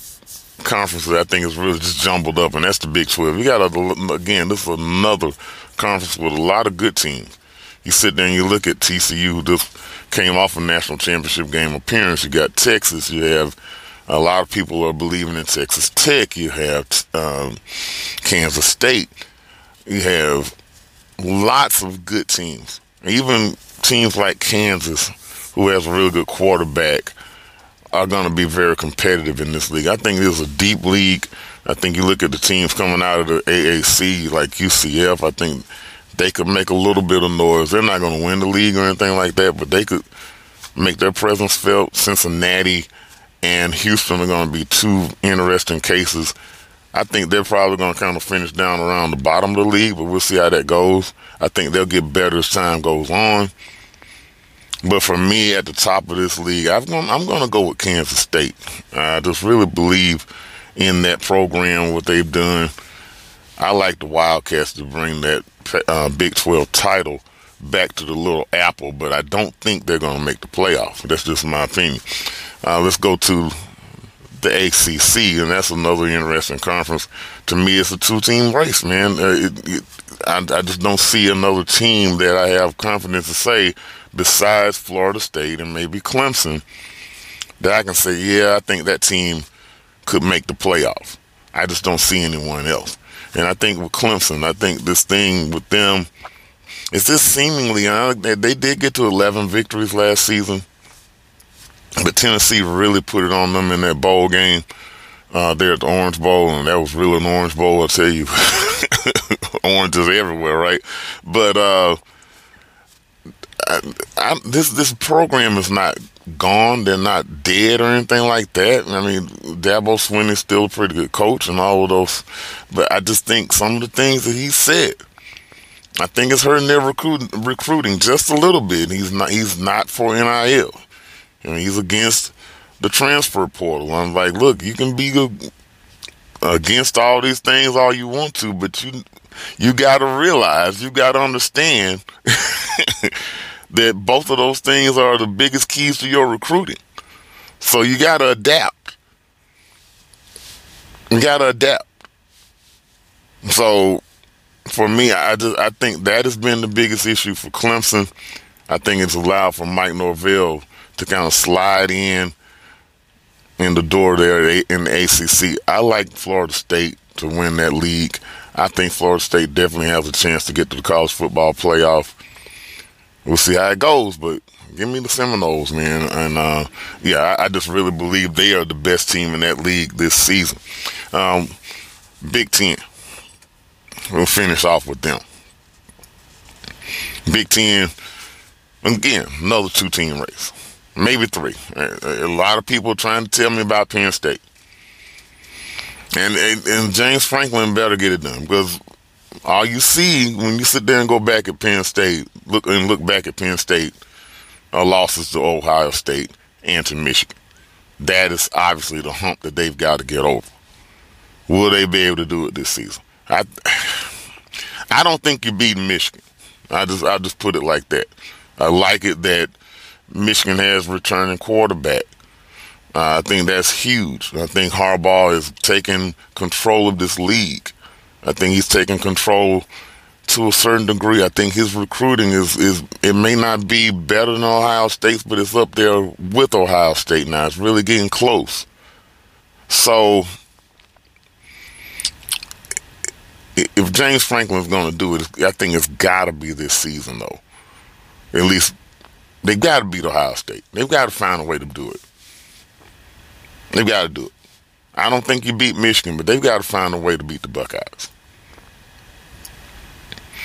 conference that I think is really just jumbled up, and that's the Big Twelve. You got a, again, this is another conference with a lot of good teams. You sit there and you look at TCU, who just came off a national championship game appearance. You got Texas. You have a lot of people are believing in Texas Tech. You have um, Kansas State. You have lots of good teams. Even teams like Kansas, who has a really good quarterback, are going to be very competitive in this league. I think this is a deep league. I think you look at the teams coming out of the AAC, like UCF. I think they could make a little bit of noise. They're not going to win the league or anything like that, but they could make their presence felt. Cincinnati and Houston are going to be two interesting cases. I think they're probably going to kind of finish down around the bottom of the league, but we'll see how that goes. I think they'll get better as time goes on. But for me, at the top of this league, I'm going, I'm going to go with Kansas State. I just really believe in that program, what they've done. I like the Wildcats to bring that uh, Big 12 title back to the little apple, but I don't think they're going to make the playoff. That's just my opinion. Uh, let's go to the ACC, and that's another interesting conference. To me, it's a two-team race, man. Uh, it, it, I, I, just don't see another team that I have confidence to say, besides Florida State and maybe Clemson, that I can say, yeah, I think that team could make the playoffs. I just don't see anyone else. And I think with Clemson, I think this thing with them is this seemingly, uh, they did get to 11 victories last season, but Tennessee really put it on them in that bowl game uh, there at the Orange Bowl, and that was really an Orange Bowl, I'll tell you. Oranges everywhere, right? But uh, I, I, this this program is not gone. They're not dead or anything like that. I mean, Dabo Swinney is still a pretty good coach and all of those, but I just think some of the things that he said, I think it's hurting their recruiting just a little bit. He's not he's not for NIL. Mean, he's against the transfer portal. I'm like, look, you can be against all these things all you want to, but you you got to realize, you got to understand that both of those things are the biggest keys to your recruiting. So you got to adapt. You got to adapt. So for me, I just I think that has been the biggest issue for Clemson. I think it's allowed for Mike Norvell to kind of slide in in the door there in the ACC. I like Florida State to win that league. I think Florida State definitely has a chance to get to the college football playoff we'll see how it goes. But give me the Seminoles, man. And uh, yeah, I, I, just really believe they are the best team in that league this season. Um, Big Ten. We'll finish off with them. Big Ten, again, another two team race. Maybe three. A, lot of people trying to tell me about Penn State. And, and, and James Franklin better get it done because all you see when you sit there and go back at Penn State, look and look back at Penn State, are losses to Ohio State and to Michigan. That is obviously the hump that they've got to get over. Will they be able to do it this season? I I don't think you beat Michigan. I just I just put it like that. I like it that Michigan has returning quarterback. Uh, I think that's huge. I think Harbaugh is taking control of this league. I think he's taking control to a certain degree. I think his recruiting is is it may not be better than Ohio State's, but it's up there with Ohio State now. It's really getting close. So if James Franklin's going to do it, I think it's got to be this season, though. At least they've got to beat Ohio State. They've got to find a way to do it. They've got to do it. I don't think you beat Michigan, but they've got to find a way to beat the Buckeyes.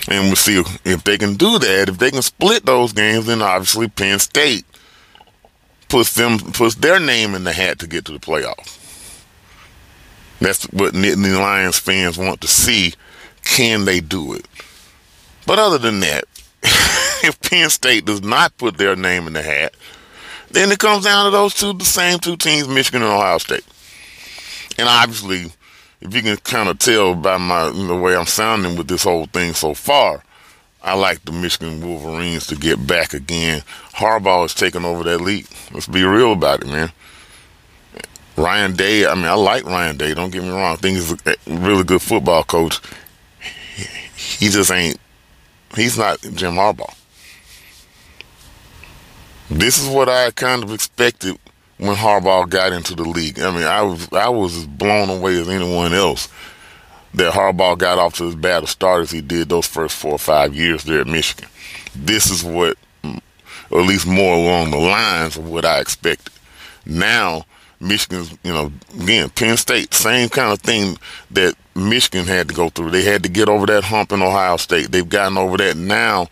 And we'll see if they can do that. If they can split those games, then obviously Penn State puts them puts their name in the hat to get to the playoff. That's what Nittany Lions fans want to see. Can they do it? But other than that, if Penn State does not put their name in the hat, then it comes down to those two, the same two teams, Michigan and Ohio State. And obviously, if you can kind of tell by my the way I'm sounding with this whole thing so far, I like the Michigan Wolverines to get back again. Harbaugh is taking over that league. Let's be real about it, man. Ryan Day, I mean, I like Ryan Day. Don't get me wrong. I think he's a really good football coach. He just ain't. He's not Jim Harbaugh. This is what I kind of expected when Harbaugh got into the league. I mean, I was I was as blown away as anyone else that Harbaugh got off to as bad a start as he did those first four or five years there at Michigan. This is what, or at least more along the lines of what I expected. Now, Michigan's, you know, again, Penn State, same kind of thing that Michigan had to go through. They had to get over that hump in Ohio State. They've gotten over that. Now,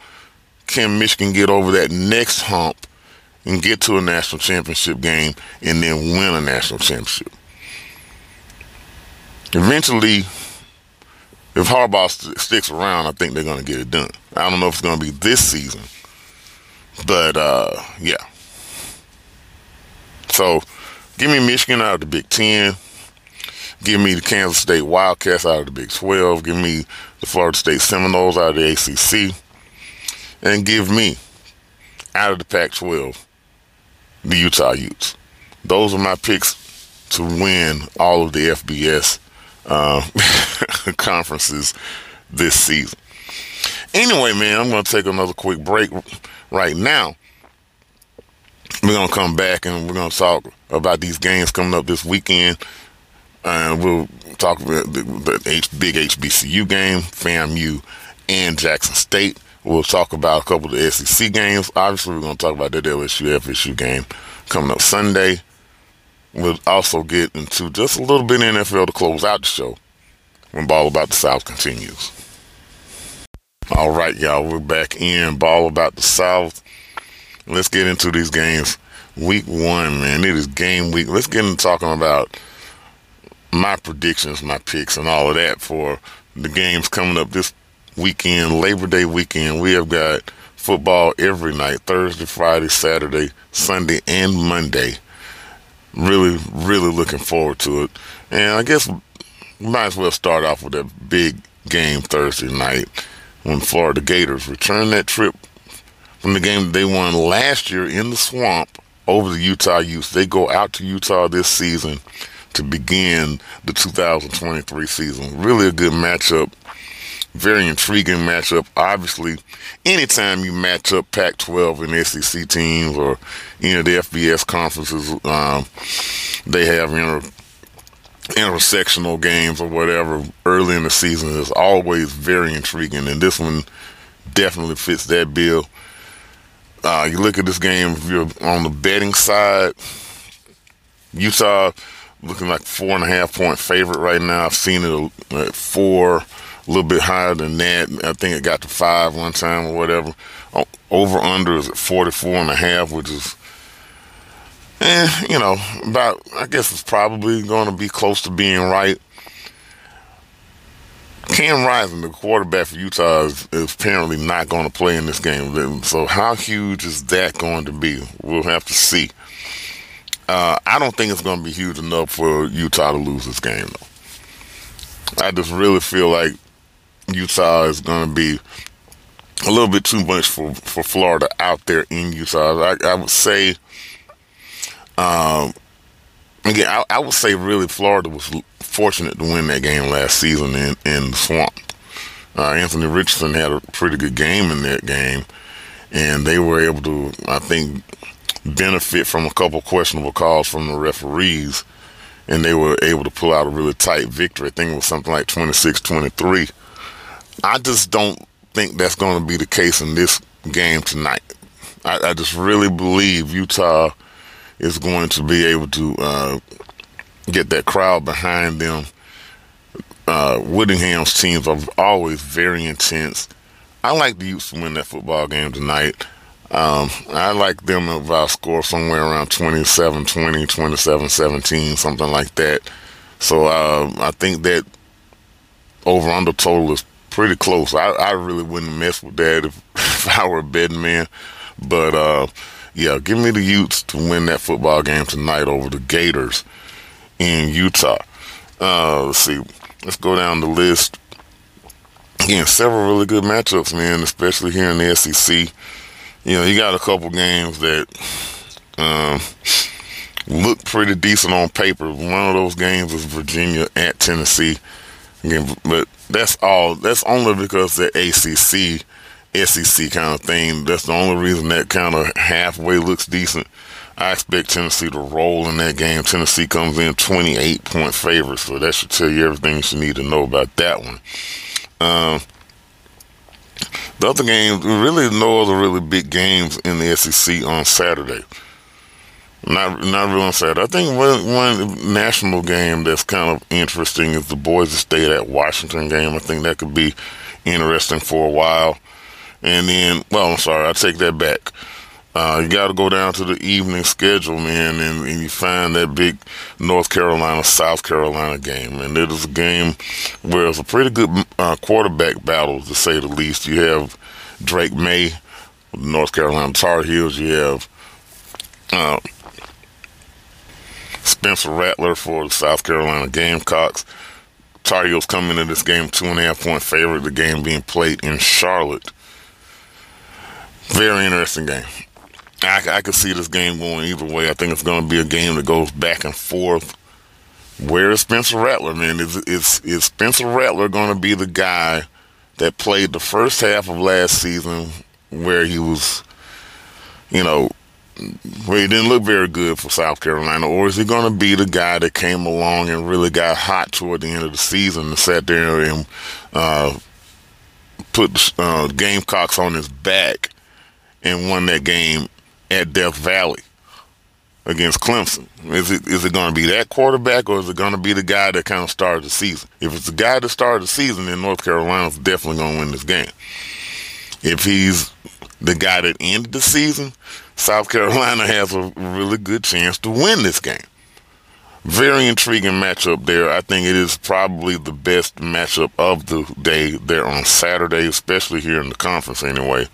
can Michigan get over that next hump and get to a national championship game and then win a national championship. eventually, if Harbaugh st- sticks around, I think they're going to get it done. I don't know if it's going to be this season, but uh, yeah. So, give me Michigan out of the Big Ten. Give me the Kansas State Wildcats out of the Big 12. Give me the Florida State Seminoles out of the ACC. And give me out of the Pac 12 the Utah Utes. Those are my picks to win all of the FBS uh, conferences this season. Anyway, man, I'm going to take another quick break right now. We're going to come back and we're going to talk about these games coming up this weekend. And we'll talk about the, the H, big HBCU game, FAMU, and Jackson State. We'll talk about a couple of the SEC games. Obviously, we're going to talk about that LSU FSU game coming up Sunday. We'll also get into just a little bit of NFL to close out the show when Ball About the South continues. All right, y'all, we're back in Ball About the South. Let's get into these games. Week one, man, it is game week. Let's get into talking about my predictions, my picks, and all of that for the games coming up this weekend, Labor Day weekend. We have got football every night Thursday, Friday, Saturday, Sunday, and Monday. Really, really looking forward to it. And I guess we might as well start off with that big game Thursday night when Florida Gators return that trip from the game they won last year in the swamp over the Utah Utes. They go out to Utah this season to begin the 2023 season. Really a good matchup. Very intriguing matchup. Obviously, anytime you match up Pac-12 and SEC teams or any of the FBS conferences, um, they have inter- intersectional games or whatever early in the season is always very intriguing, and this one definitely fits that bill. Uh, you look at this game, if you're on the betting side, Utah looking like four and a half point favorite right now. I've seen it at four, a little bit higher than that. I think it got to five one time or whatever. Over under is at 44 and a half, which is, eh, you know, about, I guess it's probably going to be close to being right. Cam Rising, the quarterback for Utah, is, is apparently not going to play in this game. So, how huge is that going to be? We'll have to see. Uh, I don't think it's going to be huge enough for Utah to lose this game, though. I just really feel like Utah is going to be a little bit too much for, for Florida out there in Utah. I, I would say, um, again, I, I, would say really Florida was fortunate to win that game last season in, in the swamp. Uh, Anthony Richardson had a pretty good game in that game, and they were able to, I think, benefit from a couple questionable calls from the referees, and they were able to pull out a really tight victory. I think it was something like 26 23. I just don't think that's going to be the case in this game tonight. I, I just really believe Utah is going to be able to uh, get that crowd behind them. Uh, Whittingham's teams are always very intense. I like the Utes to win that football game tonight. Um, I like them if I score somewhere around 27 20, 27 17, something like that. So uh, I think that over under total is pretty close. I, I really wouldn't mess with that if, if I were a betting man. But uh, yeah, give me the Utes to win that football game tonight over the Gators in Utah. Uh, let's see. Let's go down the list. Again, several really good matchups, man, especially here in the SEC you know, you got a couple games that um, look pretty decent on paper. One of those games is Virginia at Tennessee. But that's all. That's only because the ACC, SEC kind of thing. That's the only reason that kind of halfway looks decent. I expect Tennessee to roll in that game. Tennessee comes in 28 point favorite, so that should tell you everything you need to know about that one. Um, the other games, really no other really big games in the SEC on Saturday. Not not really Saturday. I think one, one national game that's kind of interesting is the Boise State at Washington game. I think that could be interesting for a while. And then, well, I'm sorry, I take that back. Uh, you got to go down to the evening schedule, man, and, and, you find that big North Carolina South Carolina game, and it is a game where it's a pretty good uh, quarterback battle to say the least. You have Drake Maye, North Carolina Tar Heels. You have uh, Spencer Rattler for the South Carolina Gamecocks. Tar Heels coming into this game two and a half point favorite. The game being played in Charlotte. Very interesting game. I, I could see this game going either way. I think it's going to be a game that goes back and forth. Where is Spencer Rattler, man? Is, is, is Spencer Rattler going to be the guy that played the first half of last season where he was, you know, where he didn't look very good for South Carolina, or is he going to be the guy that came along and really got hot toward the end of the season and sat there and uh, put uh, Gamecocks on his back and won that game at Death Valley against Clemson? Is it is it going to be that quarterback, or is it going to be the guy that kind of started the season? If it's the guy that started the season, then North Carolina's definitely going to win this game. If he's the guy that ended the season, South Carolina has a really good chance to win this game. Very intriguing matchup there. I think it is probably the best matchup of the day there on Saturday, especially here in the conference anyway.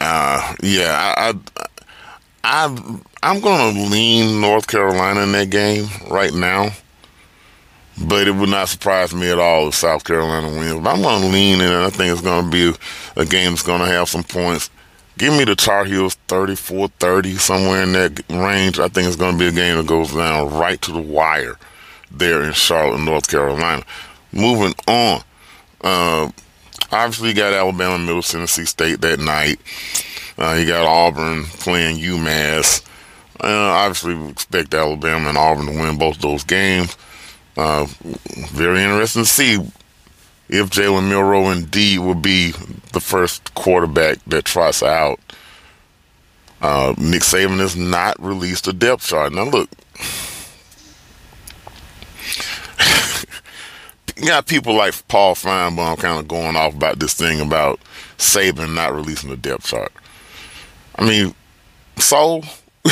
Uh, yeah, I, I, I, I'm going to lean North Carolina in that game right now. But it would not surprise me at all if South Carolina wins. But I'm going to lean in, and I think it's going to be a, a game that's going to have some points. Give me the Tar Heels 34 30, somewhere in that range. I think it's going to be a game that goes down right to the wire there in Charlotte, North Carolina. Moving on. Uh, obviously, you got Alabama, Middle Tennessee State that night. Uh, you got Auburn playing UMass. Uh, obviously, we expect Alabama and Auburn to win both those games. Uh, very interesting to see if Jalen Milroe indeed will be the first quarterback that tries out. Uh, Nick Saban has not released a depth chart. Now, look, you got people like Paul Finebaum kind of going off about this thing about Saban not releasing the depth chart. I mean, so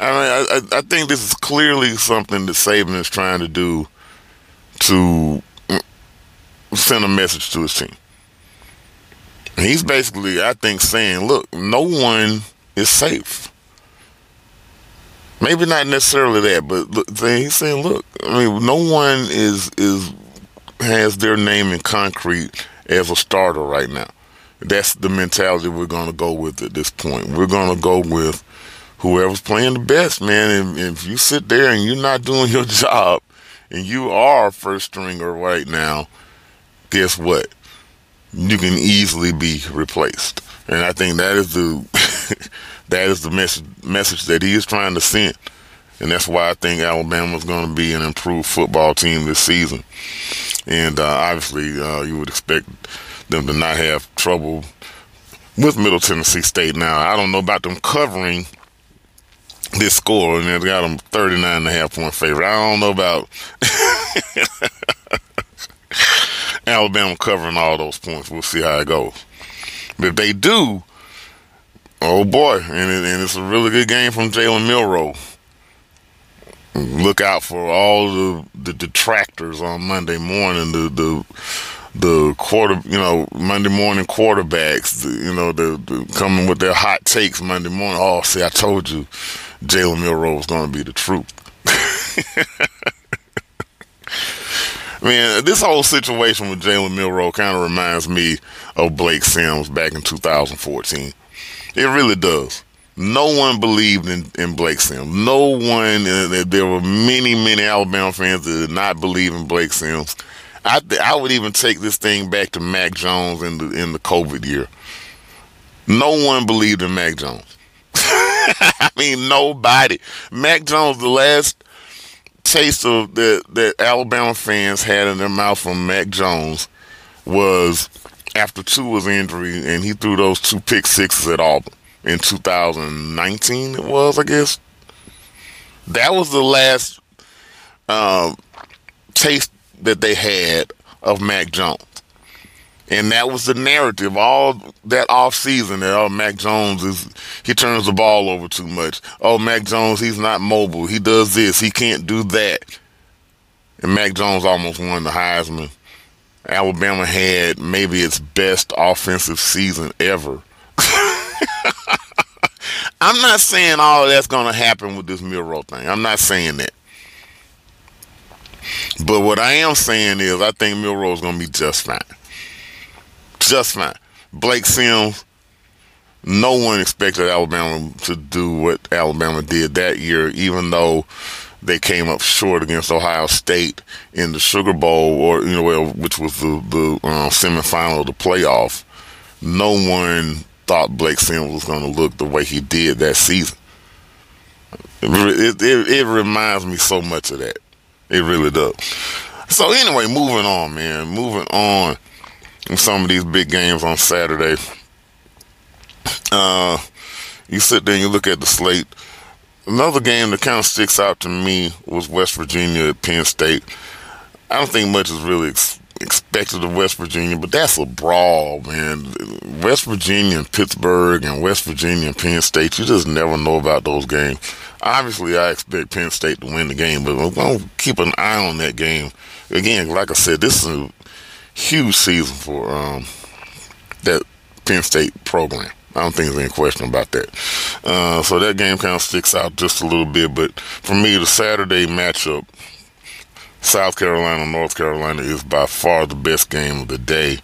I mean, I, I think this is clearly something that Saban is trying to do to mm, send a message to his team. He's basically, I think, saying, "Look, no one is safe." Maybe not necessarily that, but he's saying, "Look, I mean, no one is is has their name in concrete as a starter right now." that's the mentality we're going to go with at this point. We're going to go with whoever's playing the best, man. And, if you sit there and you're not doing your job and you are first stringer right now, guess what? You can easily be replaced. And I think that is the that is the message message that he is trying to send. And that's why I think Alabama is going to be an improved football team this season. And uh, obviously, uh, you would expect them to not have trouble with Middle Tennessee State. Now, I don't know about them covering this score, and they got them 39 and a half point favorite. I don't know about Alabama covering all those points. We'll see how it goes. But if they do, oh boy, and, it, and it's a really good game from Jalen Milroe. Look out for all the, the detractors on Monday morning. The the the quarter, you know, Monday morning quarterbacks, you know, the, the, coming with their hot takes Monday morning. Oh, see, I told you, Jalen Milroe was going to be the truth. Man, this whole situation with Jalen Milroe kind of reminds me of Blake Sims back in 2014. It really does. No one believed in, in Blake Sims. No one, uh, there were many, many Alabama fans that did not believe in Blake Sims I I would even take this thing back to Mac Jones in the in the COVID year. No one believed in Mac Jones. I mean, nobody. Mac Jones, the last taste of that that Alabama fans had in their mouth from Mac Jones was after Tua's injury, and he threw those two pick sixes at Auburn in 2019. It was, I guess. That was the last um, taste that they had of Mac Jones. And that was the narrative all that off season that oh Mac Jones is he turns the ball over too much. Oh Mac Jones he's not mobile. He does this. He can't do that. And Mac Jones almost won the Heisman. Alabama had maybe its best offensive season ever. I'm not saying all that's going to happen with this Milroe thing. I'm not saying that. But what I am saying is I think Milroe is going to be just fine. Just fine. Blake Sims, no one expected Alabama to do what Alabama did that year, even though they came up short against Ohio State in the Sugar Bowl, or you know, which was the the uh, semifinal of the playoff. No one thought Blake Sims was going to look the way he did that season. It, it, it reminds me so much of that. It really does. So anyway, moving on, man. Moving on. Some of these big games on Saturday. Uh, you sit there and you look at the slate. Another game that kind of sticks out to me was West Virginia at Penn State. I don't think much is really ex- expected of West Virginia, but that's a brawl, man. West Virginia and Pittsburgh and West Virginia and Penn State, you just never know about those games. Obviously, I expect Penn State to win the game, but I'm going to keep an eye on that game. Again, like I said, this is huge season for um, that Penn State program. I don't think there's any question about that. Uh, so that game kind of sticks out just a little bit. But for me, the Saturday matchup, South Carolina, North Carolina, is by far the best game of the day.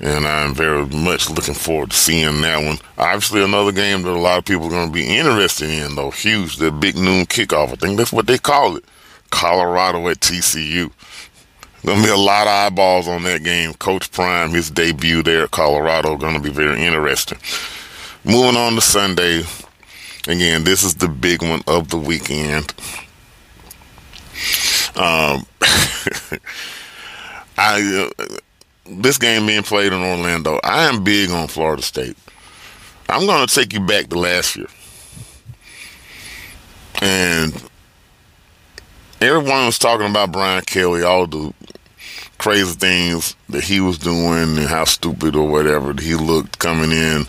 And I'm very much looking forward to seeing that one. Obviously, another game that a lot of people are going to be interested in, though, huge, the big noon kickoff. I think that's what they call it. Colorado at TCU. Gonna be a lot of eyeballs on that game. Coach Prime, his debut there at Colorado, gonna be very interesting. Moving on to Sunday. Again, this is the big one of the weekend. Um, I uh, this game being played in Orlando. I am big on Florida State. I'm to take you back to last year, and everyone was talking about Brian Kelly, all the crazy things that he was doing, and how stupid or whatever he looked coming in.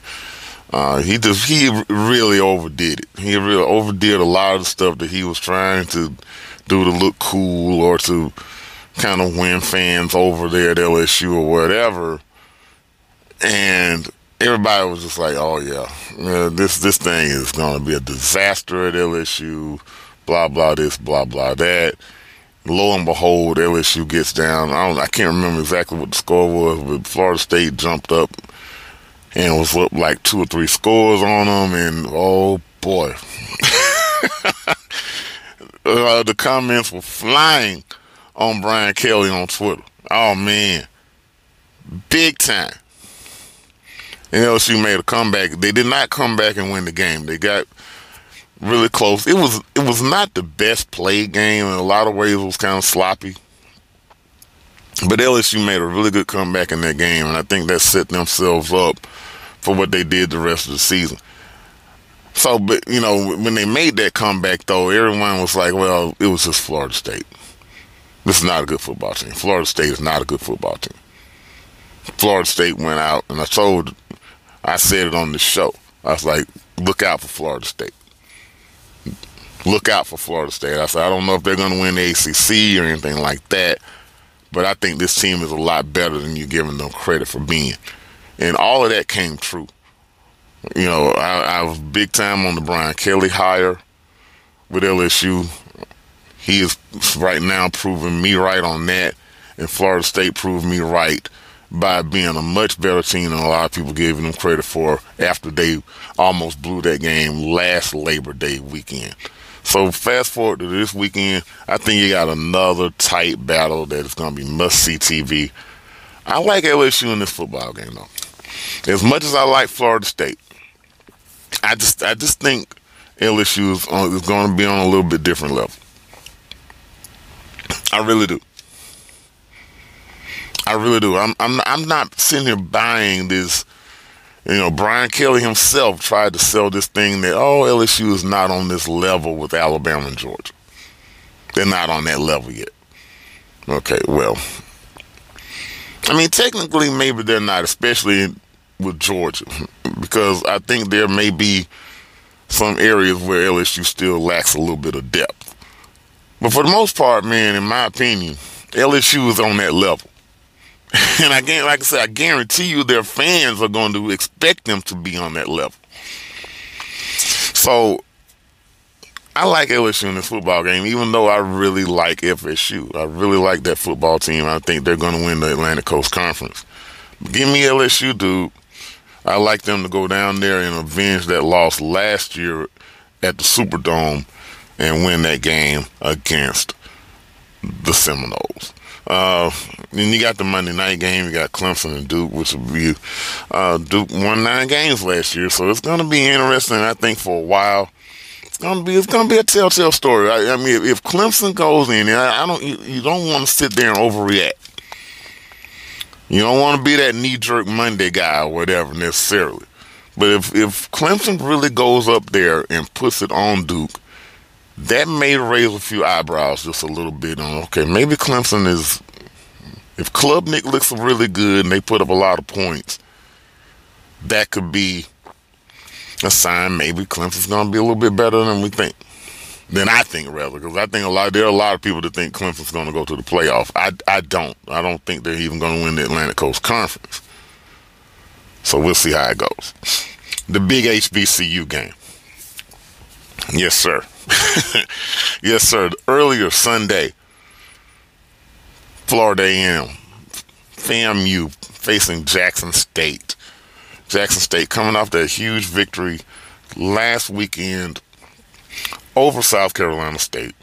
Uh, he just he really overdid it. He really overdid a lot of the stuff that he was trying to do to look cool or to kind of win fans over there at LSU or whatever. And everybody was just like, "Oh yeah, yeah this this thing is going to be a disaster at LSU." Blah blah this, blah blah that. Lo and behold, LSU gets down. I don't, I can't remember exactly what the score was, but Florida State jumped up and was up like two or three scores on them, and oh boy, uh, the comments were flying on Brian Kelly on Twitter. Oh man, big time. And LSU made a comeback. They did not come back and win the game. They got really close. It was it was not the best played game in a lot of ways. It was kind of sloppy. But LSU made a really good comeback in that game, and I think that set themselves up for what they did the rest of the season. So, but you know, when they made that comeback, though, everyone was like, "Well, it was just Florida State." This is not a good football team. Florida State is not a good football team. Florida State went out, and I told, I said it on the show. I was like, look out for Florida State. Look out for Florida State. I said, I don't know if they're going to win the ACC or anything like that, but I think this team is a lot better than you're giving them credit for being. And all of that came true. You know, I, I was big time on the Brian Kelly hire with LSU. He is right now proving me right on that, and Florida State proved me right by being a much better team than a lot of people giving them credit for after they almost blew that game last Labor Day weekend. So fast forward to this weekend, I think you got another tight battle that is going to be must see TV. I like LSU in this football game though. As much as I like Florida State, I just I just think LSU is, is going to be on a little bit different level. I really do. I really do. I'm I'm I'm not sitting here buying this. You know, Brian Kelly himself tried to sell this thing that oh LSU is not on this level with Alabama and Georgia. They're not on that level yet. Okay, well, I mean, technically, maybe they're not, especially with Georgia, because I think there may be some areas where LSU still lacks a little bit of depth. But for the most part, man, in my opinion, LSU is on that level. and I can like I said, I guarantee you their fans are going to expect them to be on that level. So I like LSU in this football game, even though I really like FSU. I really like that football team. I think they're going to win the Atlantic Coast Conference. Give me LSU, dude. I like them to go down there and avenge that loss last year at the Superdome and win that game against the Seminoles. Uh, then you got the Monday night game. You got Clemson and Duke, which will be uh, Duke won nine games last year, so it's going to be interesting. I think for a while, it's going to be it's going to be a telltale story. I, I mean, if, if, Clemson goes in, I, I don't you, you don't want to sit there and overreact. You don't want to be that knee jerk Monday guy or whatever necessarily. But if if Clemson really goes up there and puts it on Duke, that may raise a few eyebrows just a little bit on okay, maybe Clemson is if Klubnik looks really good and they put up a lot of points, that could be a sign maybe Clemson's gonna be a little bit better than we think. Than I think rather, because I think a lot there are a lot of people that think Clemson's gonna go to the playoff. I I don't. I don't think they're even gonna win the Atlantic Coast Conference. So we'll see how it goes. The big HBCU game. Yes, sir. yes, sir. Earlier Sunday, Florida A&M, FAMU facing Jackson State. Jackson State coming off that huge victory last weekend over South Carolina State.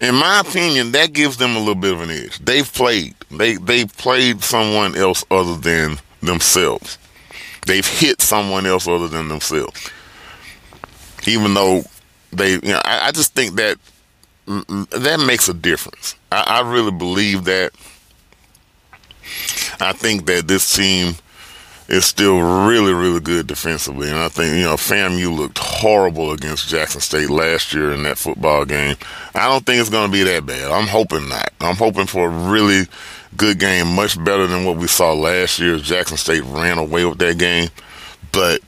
In my opinion, that gives them a little bit of an edge. They've played. They they've played someone else other than themselves. They've hit someone else other than themselves. Even though they, you know, I, I just think that that makes a difference. I, I really believe that. I think that this team is still really, really good defensively. And I think, you know, FAMU looked horrible against Jackson State last year in that football game. I don't think it's going to be that bad. I'm hoping not. I'm hoping for a really good game, much better than what we saw last year. Jackson State ran away with that game. But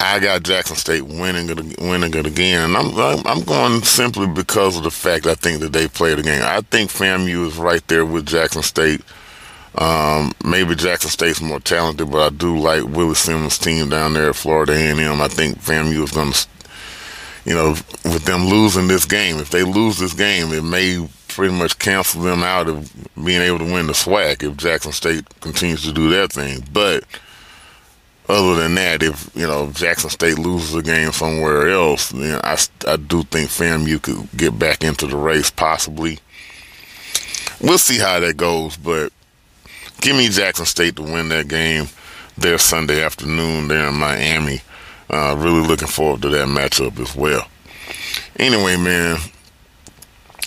I got Jackson State winning it, winning it again, and I'm I'm going simply because of the fact I think that they played the game. I think FAMU is right there with Jackson State. Um, maybe Jackson State's more talented, but I do like Willie Simmons' team down there at Florida A&M. I think FAMU is going to, you know, with them losing this game, if they lose this game, it may pretty much cancel them out of being able to win the SWAC if Jackson State continues to do their thing. But other than that, if you know Jackson State loses a game somewhere else, then I, I do think FAMU could get back into the race possibly. We'll see how that goes, but give me Jackson State to win that game there Sunday afternoon there in Miami. Uh, really looking forward to that matchup as well. Anyway, man,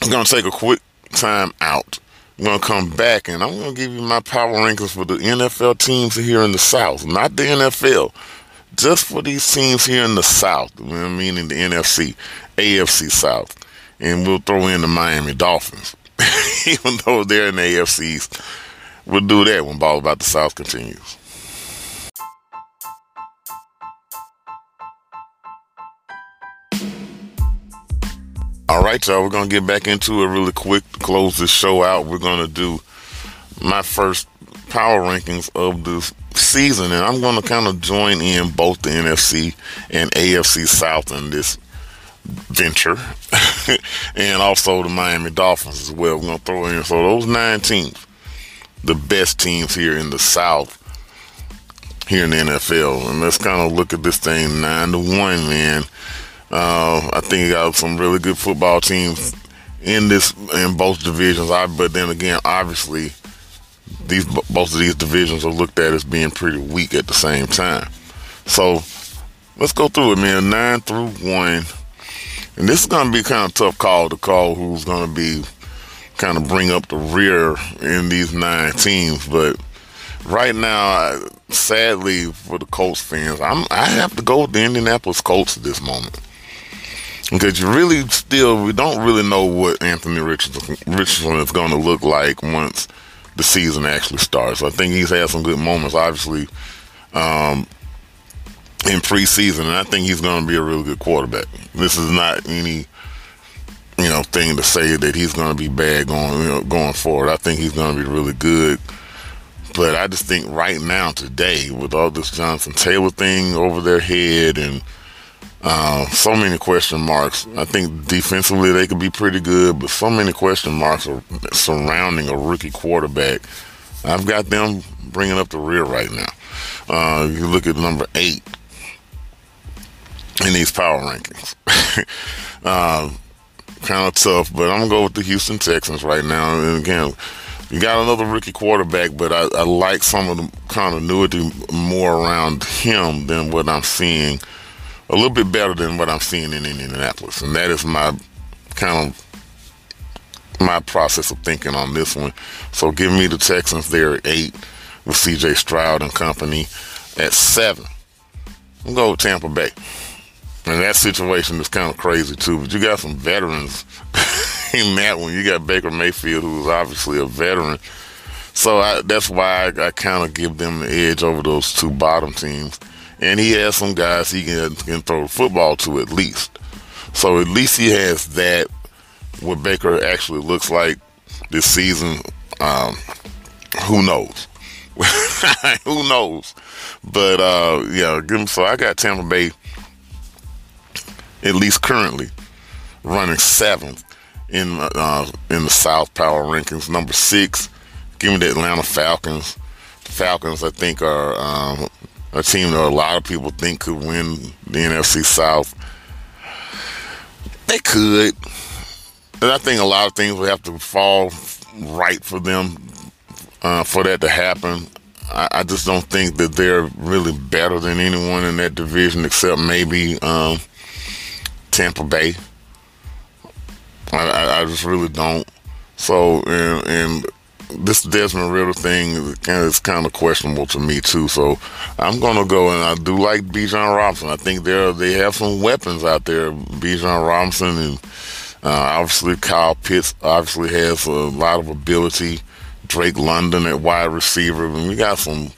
I'm gonna take a quick time out. I'm gonna come back and I'm gonna give you my power rankings for the NFL teams here in the South, not the NFL, just for these teams here in the South, meaning the NFC, AFC South, and we'll throw in the Miami Dolphins, even though they're in the AFCs. We'll do that when Ball About the South continues. All right, y'all, we're going to get back into it really quick close this show out. We're going to do my first power rankings of the season, and I'm going to kind of join in both the NFC and AFC South in this venture, and also the Miami Dolphins as well. We're going to throw in so those nine teams, the best teams here in the South, here in the NFL, and let's kind of look at this thing nine to one, man. Uh, I think he got some really good football teams in this in both divisions. I, but then again, obviously, these both of these divisions are looked at as being pretty weak at the same time. So let's go through it, man. Nine through one, and this is going to be kind of tough call to call who's going to be kind of bring up the rear in these nine teams, but right now, sadly for the Colts fans, I'm I have to go with the Indianapolis Colts at this moment because you really still we don't really know what Anthony Richardson, Richardson is going to look like once the season actually starts. I think he's had some good moments, obviously, um, in preseason, and I think he's going to be a really good quarterback. This is not any you know thing to say that he's going to be bad going you know, going forward. I think he's going to be really good. But I just think right now, today, with all this Jonathan Taylor thing over their head and uh, so many question marks. I think defensively they could be pretty good, but so many question marks surrounding a rookie quarterback. I've got them bringing up the rear right now. Uh, you look at number eight in these power rankings. uh, kind of tough, but I'm gonna go with the Houston Texans right now. And again, you got another rookie quarterback, but I, I like some of the continuity more around him than what I'm seeing a little bit better than what I'm seeing in Indianapolis, and that is my kind of my process of thinking on this one. So give me the Texans there at eight with C.J. Stroud and company at seven. I'm going with Tampa Bay. And that situation is kind of crazy too. But you got some veterans in that one. You got Baker Mayfield, who's obviously a veteran. So I, that's why I, I kind of give them the edge over those two bottom teams and he has some guys he can, can throw the football to at least. So at least he has that. What Baker actually looks like this season, um, who knows? who knows? But uh, yeah, give him. so I got Tampa Bay at least currently running seventh in uh, in the South Power rankings. Number six, give me the Atlanta Falcons. Falcons, I think, are um, a team that a lot of people think could win the NFC South. They could. And I think a lot of things would have to fall right for them uh, for that to happen. I, I, just don't think that they're really better than anyone in that division except maybe um, Tampa Bay. I, I, I, just really don't. So, and, and this Desmond Ridder thing is kind of questionable to me too. So I'm gonna go and I do like Bijan Robinson. I think they they have some weapons out there. Bijan Robinson and uh, obviously Kyle Pitts obviously has a lot of ability. Drake London at wide receiver, and we got some.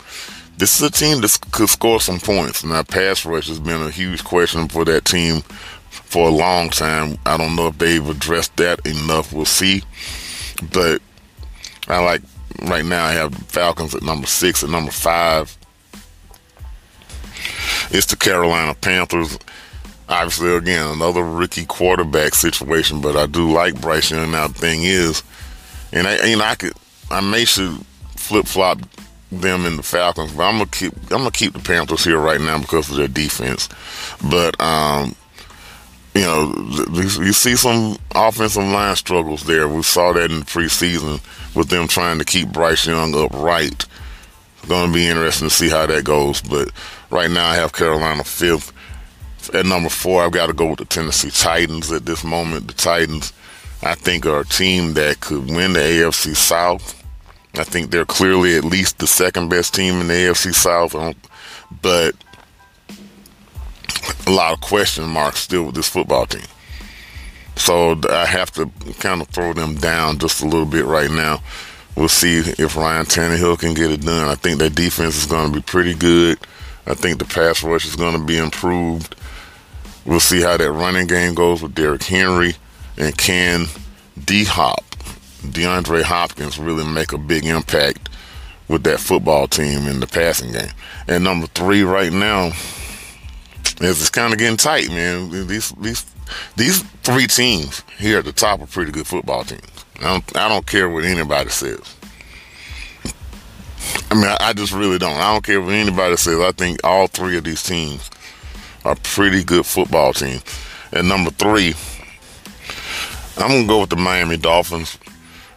This is a team that could score some points. Now, pass rush has been a huge question for that team for a long time. I don't know if they've addressed that enough. We'll see. But I like right now. I have Falcons at number six. and number five, it's the Carolina Panthers. Obviously, again, another rookie quarterback situation, but I do like Bryce Young. Now, thing is, and I, you know, I could, I may should flip flop them in the Falcons, but I'm gonna keep, I'm gonna keep the Panthers here right now because of their defense. But um, you know, you see some offensive line struggles there. We saw that in the preseason with them trying to keep Bryce Young upright. It's going to be interesting to see how that goes. But right now, I have Carolina fifth. At number four, I've got to go with the Tennessee Titans at this moment. The Titans, I think, are a team that could win the AFC South. I think they're clearly at least the second best team in the AFC South. Um, but a lot of question marks still with this football team. So I have to kind of throw them down just a little bit right now. We'll see if Ryan Tannehill can get it done. I think that defense is going to be pretty good. I think the pass rush is going to be improved. We'll see how that running game goes with Derrick Henry and can D Hop, DeAndre Hopkins, really make a big impact with that football team in the passing game. And number three right now, it's kind of getting tight, man. These these these three teams here at the top are pretty good football teams. I don't I don't care what anybody says. I mean, I, I just really don't. I don't care what anybody says. I think all three of these teams are pretty good football teams. And number three, I'm gonna go with the Miami Dolphins.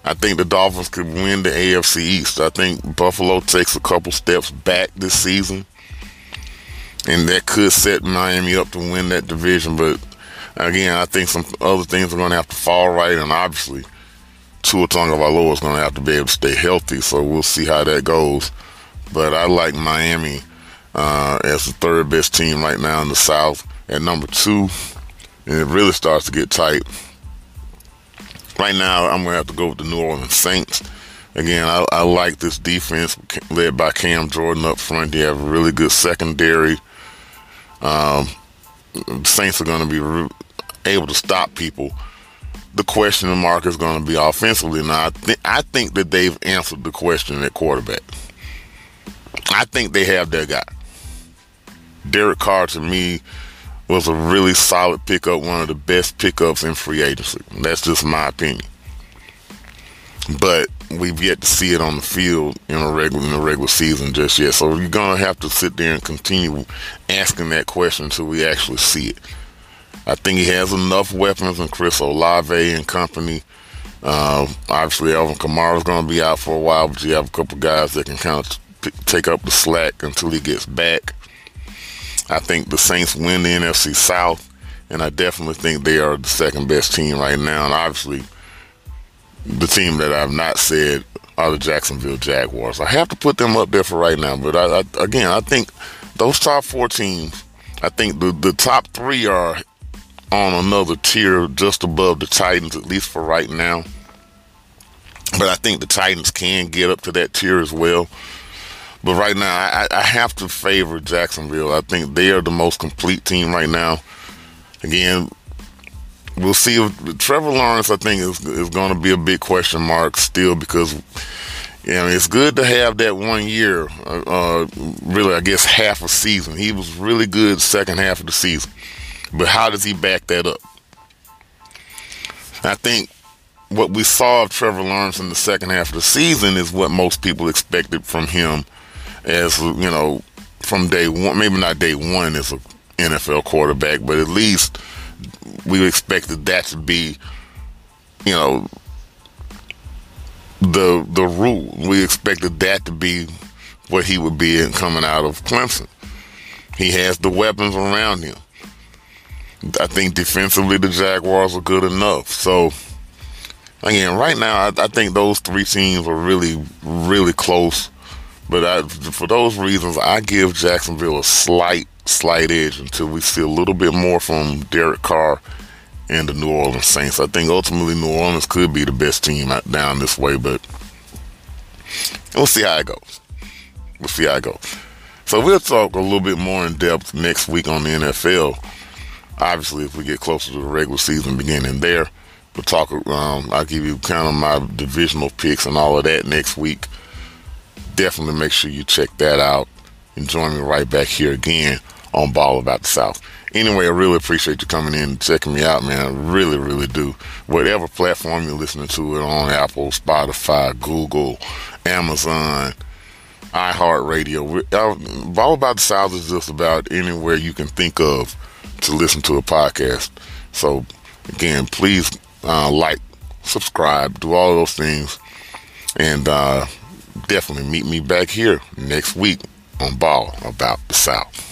I think the Dolphins could win the AFC East. I think Buffalo takes a couple steps back this season and that could set Miami up to win that division. But again, I think some other things are going to have to fall right, and obviously, Tua Tagovailoa is going to have to be able to stay healthy. So we'll see how that goes. But I like Miami uh, as the third best team right now in the South. At number two, and it really starts to get tight. Right now, I'm going to have to go with the New Orleans Saints Again, I, I like this defense led by Cam Jordan up front. They have a really good secondary. Um, Saints are going to be able to stop people. The question mark is going to be offensively. Now, I, th- I think that they've answered the question at quarterback. I think they have their guy. Derek Carr, to me, was a really solid pickup, one of the best pickups in free agency. That's just my opinion. But we've yet to see it on the field in a regular in the regular season just yet. So you're gonna have to sit there and continue asking that question until we actually see it. I think he has enough weapons and Chris Olave and company. Uh, obviously, Alvin Kamara is going to be out for a while, but you have a couple guys that can kind of t- take up the slack until he gets back. I think the Saints win the NFC South, and I definitely think they are the second best team right now. And obviously, the team that I've not said are the Jacksonville Jaguars. I have to put them up there for right now, but I, I, again, I think those top four teams, I think the, the top three are on another tier just above the Titans, at least for right now. But I think the Titans can get up to that tier as well. But right now, I, I have to favor Jacksonville. I think they are the most complete team right now. Again, we'll see if Trevor Lawrence. I think is is going to be a big question mark still because you know it's good to have that one year. Uh, uh, really, I guess half a season. He was really good second half of the season, but how does he back that up? I think what we saw of Trevor Lawrence in the second half of the season is what most people expected from him, as you know, from day one. Maybe not day one as a NFL quarterback, but at least we expected that to be, you know, the the rule. We expected that to be what he would be in coming out of Clemson. He has the weapons around him. I think defensively the Jaguars are good enough. So again, right now I, I think those three teams are really, really close. But I, for those reasons, I give Jacksonville a slight, slight edge until we see a little bit more from Derek Carr and the New Orleans Saints. I think ultimately New Orleans could be the best team down this way, but we'll see how it goes. We'll see how it goes. So we'll talk a little bit more in depth next week on the NFL. Obviously, if we get closer to the regular season beginning there, we'll talk. Um, I'll give you kind of my divisional picks and all of that next week. Definitely make sure you check that out and join me right back here again on Ball About the South. Anyway, I really appreciate you coming in and checking me out, man. I really, really do. Whatever platform you're listening to it on, Apple, Spotify, Google, Amazon, iHeartRadio. Ball About the South is just about anywhere you can think of to listen to a podcast. So, again, please uh, like, subscribe, do all those things, and uh, definitely meet me back here next week on Ball About the South.